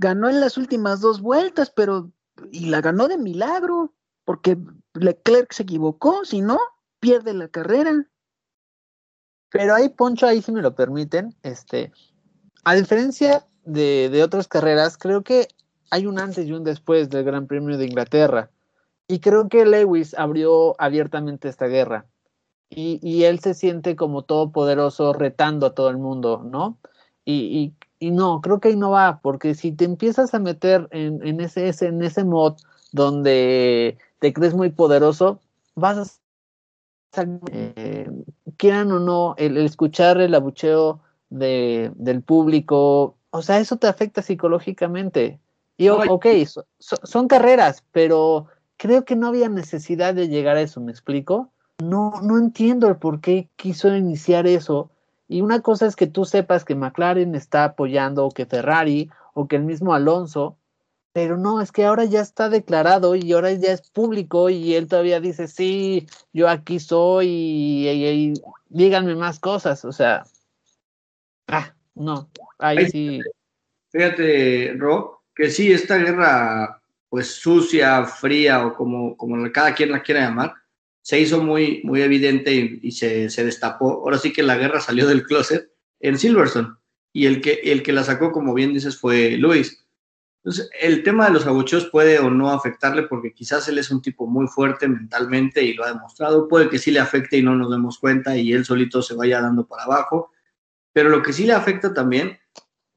ganó en las últimas dos vueltas, pero y la ganó de milagro, porque Leclerc se equivocó, si no, pierde la carrera. Pero ahí, Poncho, ahí si me lo permiten, este, a diferencia de, de otras carreras, creo que hay un antes y un después del Gran Premio de Inglaterra. Y creo que Lewis abrió abiertamente esta guerra. Y, y él se siente como todopoderoso retando a todo el mundo, ¿no? Y, y no, creo que ahí no va, porque si te empiezas a meter en, en, ese, en ese mod donde te crees muy poderoso, vas a eh, quieran o no, el, escuchar el abucheo de, del público, o sea, eso te afecta psicológicamente. Y ok, son carreras, pero creo que no había necesidad de llegar a eso, ¿me explico? No, no entiendo el por qué quiso iniciar eso y una cosa es que tú sepas que McLaren está apoyando o que Ferrari o que el mismo Alonso, pero no, es que ahora ya está declarado y ahora ya es público y él todavía dice, sí, yo aquí soy y, díganme más cosas, o sea, ah, no, ahí sí. fíjate, Ro, que sí, esta guerra, pues sucia, fría o como, como cada quien la quiera llamar, se hizo muy, muy evidente y, se, se, destapó. Ahora sí que la guerra salió del closet en Silverstone y el que, el que la sacó, como bien dices, fue Luis. Entonces, el tema de los abucheos puede o no afectarle porque quizás él es un tipo muy fuerte mentalmente y lo ha demostrado. Puede que sí le afecte y no nos demos cuenta y él solito se vaya dando para abajo. Pero lo que sí le afecta también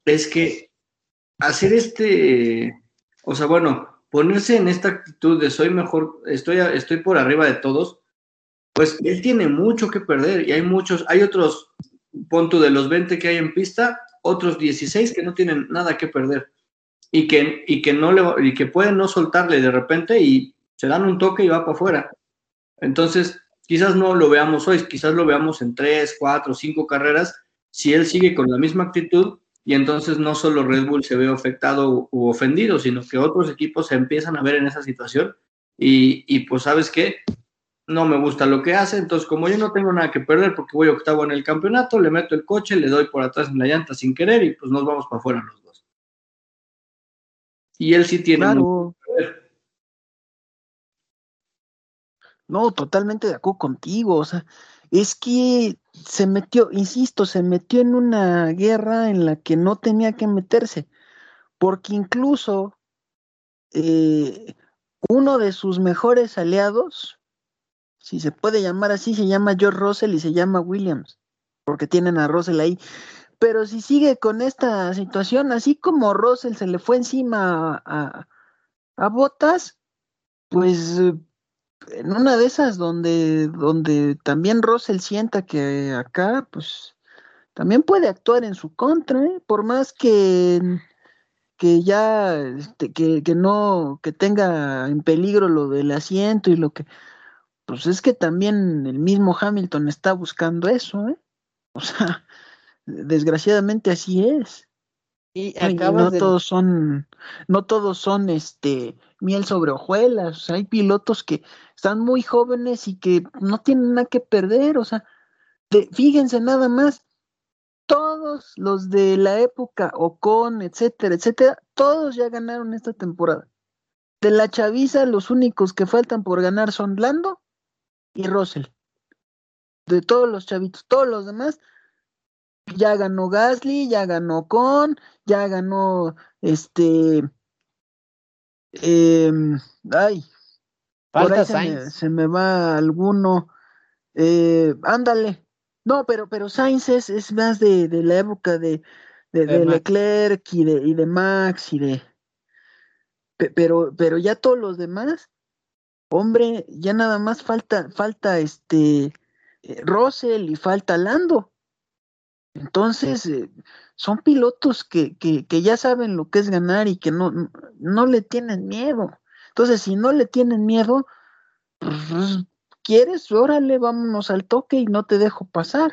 es que hacer este, o sea, bueno, ponerse en esta actitud de soy mejor, estoy, estoy por arriba de todos, pues él tiene mucho que perder y hay muchos, hay otros, punto de los 20 que hay en pista, otros 16 que no tienen nada que perder y que, y que, no le, y que pueden no soltarle de repente y se dan un toque y va para afuera. Entonces, quizás no lo veamos hoy, quizás lo veamos en tres, cuatro, cinco carreras, si él sigue con la misma actitud y entonces no solo Red Bull se ve afectado u ofendido, sino que otros equipos se empiezan a ver en esa situación y, y pues sabes qué, no me gusta lo que hace, entonces como yo no tengo nada que perder porque voy octavo en el campeonato, le meto el coche, le doy por atrás en la llanta sin querer y pues nos vamos para afuera los y él sí tiene. No, totalmente de acuerdo contigo. O sea, es que se metió, insisto, se metió en una guerra en la que no tenía que meterse. Porque incluso eh, uno de sus mejores aliados, si se puede llamar así, se llama George Russell y se llama Williams, porque tienen a Russell ahí. Pero si sigue con esta situación, así como Russell se le fue encima a, a Botas, pues en una de esas donde, donde también Russell sienta que acá, pues también puede actuar en su contra, ¿eh? por más que, que ya, este, que, que no, que tenga en peligro lo del asiento y lo que, pues es que también el mismo Hamilton está buscando eso, ¿eh? O sea, desgraciadamente así es. Y, no todos son, no todos son este miel sobre hojuelas, hay pilotos que están muy jóvenes y que no tienen nada que perder, o sea, fíjense nada más, todos los de la época Ocon, etcétera, etcétera, todos ya ganaron esta temporada. De la chaviza, los únicos que faltan por ganar son Lando y Russell. De todos los chavitos, todos los demás ya ganó Gasly, ya ganó Con, ya ganó este. Eh, ay, Falta se, me, va alguno. Eh, ándale. No, pero, pero Sainz es, es más de, de, la época de, de, de Leclerc y de, y de Max y de. Pero, pero ya todos los demás, hombre, ya nada más falta, falta este eh, Russell y falta Lando. Entonces, eh, son pilotos que, que, que, ya saben lo que es ganar y que no, no le tienen miedo. Entonces, si no le tienen miedo, pues, quieres, órale, vámonos al toque y no te dejo pasar.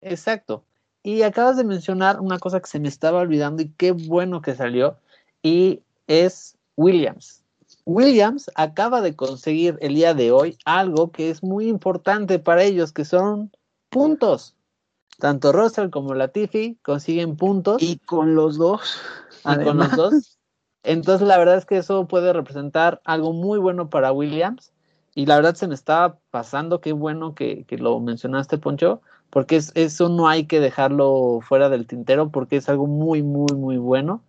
Exacto. Y acabas de mencionar una cosa que se me estaba olvidando y qué bueno que salió, y es Williams. Williams acaba de conseguir el día de hoy algo que es muy importante para ellos, que son puntos tanto Russell como Latifi consiguen puntos. Y con los dos. Y con los dos. Entonces, la verdad es que eso puede representar algo muy bueno para Williams. Y la verdad se me estaba pasando, qué bueno que, lo mencionaste, Poncho, porque es, eso no hay que dejarlo fuera del tintero, porque es algo muy, muy, muy bueno.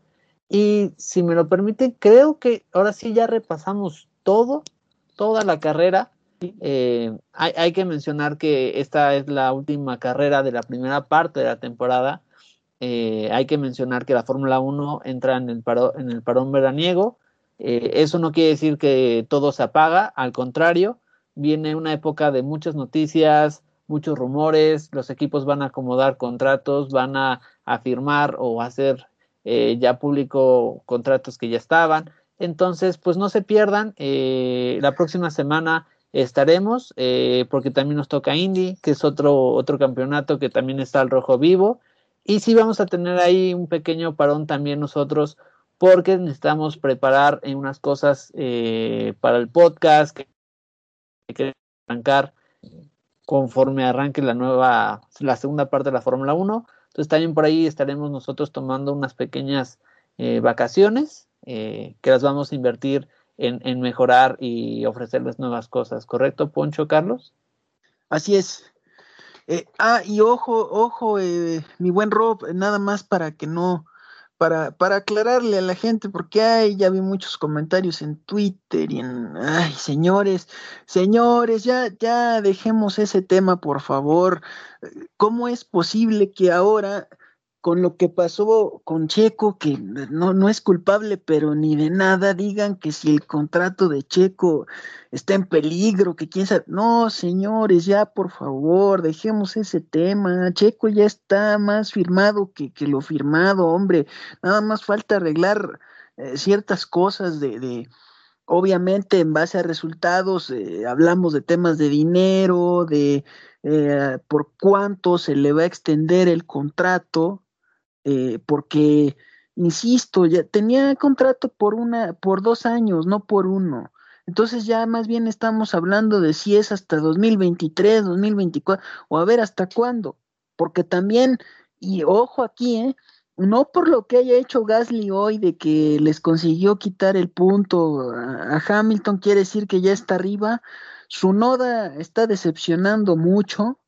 Y si me lo permiten, creo que ahora sí ya repasamos todo, toda la carrera. Eh, hay, que mencionar que esta es la última carrera de la primera parte de la temporada. Eh, hay que mencionar que la Fórmula 1 entra en el, en el parón veraniego. Eh, eso no quiere decir que todo se apaga, al contrario, viene una época de muchas noticias, muchos rumores, los equipos van a acomodar contratos, van a, firmar o hacer ya público contratos que ya estaban. Entonces, pues no se pierdan. la próxima semana estaremos, eh, porque también nos toca Indy, que es otro, otro campeonato que también está al rojo vivo. Y sí vamos a tener ahí un pequeño parón también nosotros, porque necesitamos preparar unas cosas eh, para el podcast que hay arrancar conforme arranque la nueva, la segunda parte de la Fórmula 1. Entonces también por ahí estaremos nosotros tomando unas pequeñas eh, vacaciones que las vamos a invertir en, mejorar y ofrecerles nuevas cosas, ¿correcto, Poncho Carlos? Así es. Eh, ah, y ojo, ojo, mi buen Rob, nada más para que no, para, para aclararle a la gente, porque ay, ya vi muchos comentarios en Twitter y en, ay, señores, señores, ya, ya dejemos ese tema, por favor. ¿Cómo es posible que ahora con lo que pasó con Checo, que no, no es culpable, pero ni de nada, digan que si el contrato de Checo está en peligro, que quién sabe. No, señores, ya por favor, dejemos ese tema. Checo ya está más firmado que, que lo firmado, hombre. Nada más falta arreglar eh, ciertas cosas de, de, obviamente, en base a resultados, eh, hablamos de temas de dinero, de eh, por cuánto se le va a extender el contrato eh, porque, insisto, ya tenía contrato por una, por dos años, no por uno. Entonces ya más bien estamos hablando de si es hasta 2023, 2024, o a ver hasta cuándo. Porque también, y ojo aquí, ¿eh? no por lo que haya hecho Gasly hoy de que les consiguió quitar el punto a, Hamilton, quiere decir que ya está arriba. Su noda está decepcionando mucho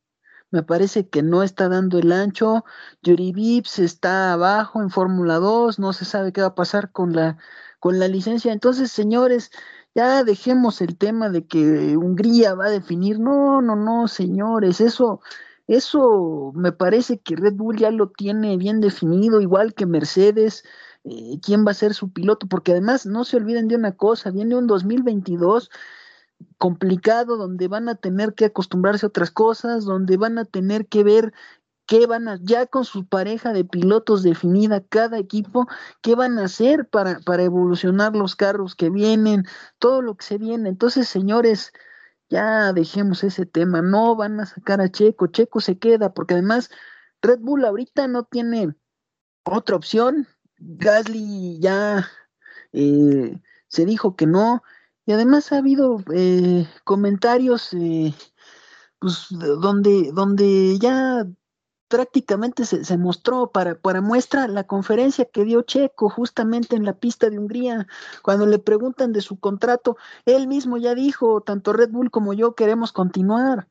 me parece que no está dando el ancho. Yuri Vips está abajo en Fórmula 2, no se sabe qué va a pasar con la, con la licencia. Entonces, señores, ya dejemos el tema de que Hungría va a definir. No, no, no, señores, eso, eso me parece que Red Bull ya lo tiene bien definido, igual que Mercedes. Eh, quién va a ser su piloto, porque además no se olviden de una cosa, viene un 2022 complicado, donde van a tener que acostumbrarse a otras cosas, donde van a tener que ver qué van a, ya con su pareja de pilotos definida cada equipo, qué van a hacer para, para evolucionar los carros que vienen, todo lo que se viene. Entonces, señores, ya dejemos ese tema, no van a sacar a Checo, Checo se queda, porque además Red Bull ahorita no tiene otra opción, Gasly ya eh, se dijo que no, y además ha habido eh, comentarios eh, pues, donde, donde ya prácticamente se, se, mostró para, para muestra la conferencia que dio Checo justamente en la pista de Hungría, cuando le preguntan de su contrato, él mismo ya dijo, tanto Red Bull como yo queremos continuar.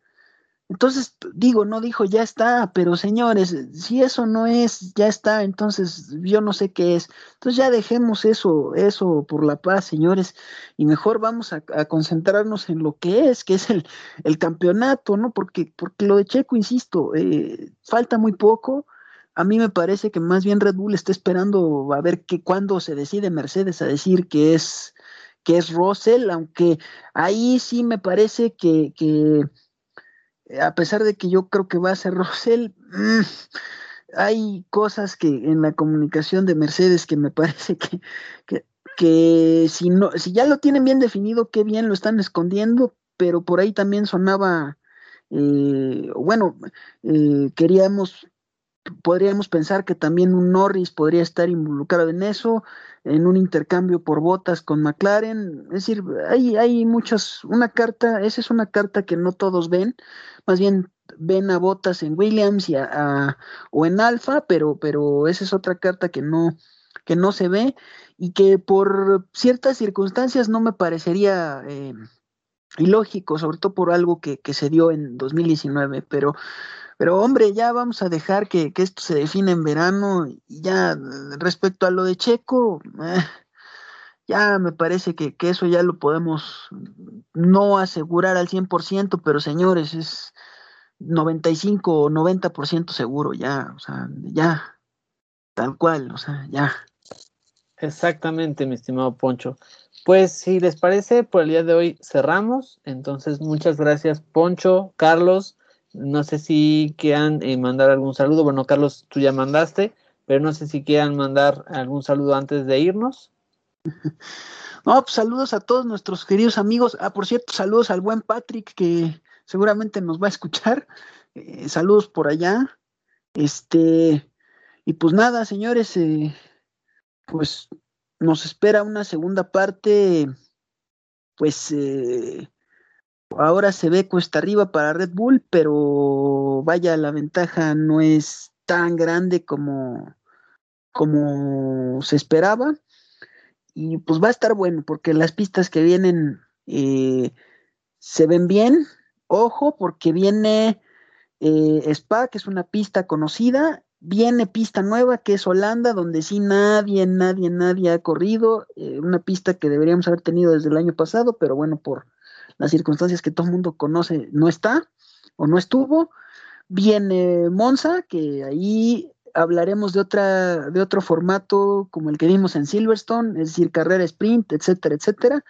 Entonces, digo, no dijo ya está, pero señores, si eso no es ya está, entonces yo no sé qué es. Entonces ya dejemos eso, eso por la paz, señores, y mejor vamos a, concentrarnos en lo que es, que es el, el, campeonato, ¿no? Porque, porque lo de Checo, insisto, eh, falta muy poco. A mí me parece que más bien Red Bull está esperando a ver que cuando se decide Mercedes a decir que es, que es Russell, aunque ahí sí me parece que, que a pesar de que yo creo que va a ser Rosell, mmm, hay cosas que en la comunicación de Mercedes que me parece que, que, que, si no, si ya lo tienen bien definido, qué bien lo están escondiendo, pero por ahí también sonaba, eh, bueno, eh, queríamos, podríamos pensar que también un Norris podría estar involucrado en eso, en un intercambio por botas con McLaren, es decir, hay, hay muchas, una carta, esa es una carta que no todos ven, más bien ven a botas en Williams y a, a, o en Alfa, pero, pero esa es otra carta que no, que no se ve y que por ciertas circunstancias no me parecería eh, ilógico, sobre todo por algo que, se dio en 2019, pero, pero hombre, ya vamos a dejar que, esto se define en verano y ya respecto a lo de Checo, eh, ya me parece que, que, eso ya lo podemos no asegurar al 100%, pero señores, es 95 o 90% seguro ya, o sea, ya, tal cual, o sea, ya. Exactamente, mi estimado Poncho. Pues si les parece, por el día de hoy cerramos. Entonces, muchas gracias, Poncho, Carlos. No sé si quieran eh, mandar algún saludo. Bueno, Carlos, tú ya mandaste, pero no sé si quieran mandar algún saludo antes de irnos. No, pues saludos a todos nuestros queridos amigos. Ah, por cierto, saludos al buen Patrick que seguramente nos va a escuchar. Eh, saludos por allá. Este, y pues nada, señores, eh, pues nos espera una segunda parte, pues eh, ahora se ve cuesta arriba para Red Bull, pero vaya, la ventaja no es tan grande como, como se esperaba. Y pues va a estar bueno, porque las pistas que vienen eh, se ven bien. Ojo, porque viene eh, Spa, que es una pista conocida, viene pista nueva, que es Holanda, donde sí nadie, nadie, nadie ha corrido. Eh, una pista que deberíamos haber tenido desde el año pasado, pero bueno, por las circunstancias que todo el mundo conoce, no está o no estuvo. Viene Monza, que ahí hablaremos de otra, de otro formato como el que vimos en Silverstone, es decir, carrera sprint, etcétera, etcétera.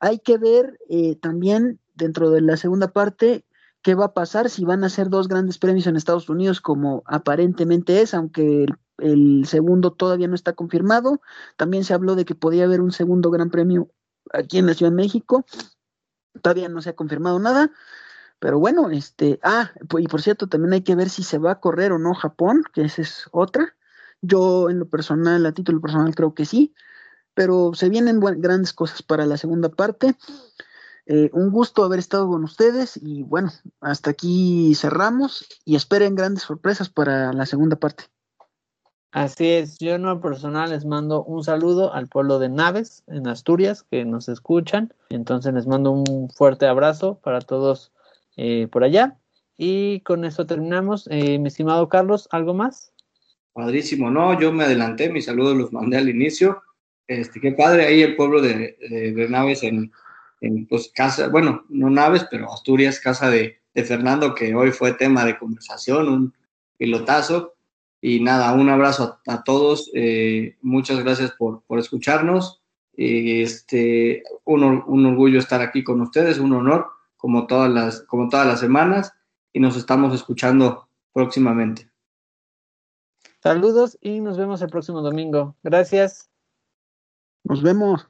Hay que ver eh, también dentro de la segunda parte qué va a pasar si van a ser dos grandes premios en Estados Unidos como aparentemente es, aunque el, el, segundo todavía no está confirmado. También se habló de que podía haber un segundo gran premio aquí en la Ciudad de México. Todavía no se ha confirmado nada. Pero bueno, este, ah, y por cierto, también hay que ver si se va a correr o no Japón, que esa es otra. Yo en lo personal, a título personal, creo que sí, pero se vienen grandes cosas para la segunda parte. Eh, un gusto haber estado con ustedes y bueno, hasta aquí cerramos y esperen grandes sorpresas para la segunda parte. Así es, yo en lo personal les mando un saludo al pueblo de Naves en Asturias que nos escuchan, entonces les mando un fuerte abrazo para todos eh, por allá. Y con eso terminamos. Eh, mi estimado Carlos, ¿algo más? Padrísimo, no, yo me adelanté, mis saludos los mandé al inicio. Este, qué padre ahí el pueblo de, de, Naves en, en, pues, casa, bueno, no Naves, pero Asturias, casa de, de, Fernando, que hoy fue tema de conversación, un pilotazo. Y nada, un abrazo a, todos, eh, muchas gracias por, por escucharnos. Este, un, un orgullo estar aquí con ustedes, un honor como todas las, como todas las semanas y nos estamos escuchando próximamente. Saludos y nos vemos el próximo domingo. Gracias. Nos vemos.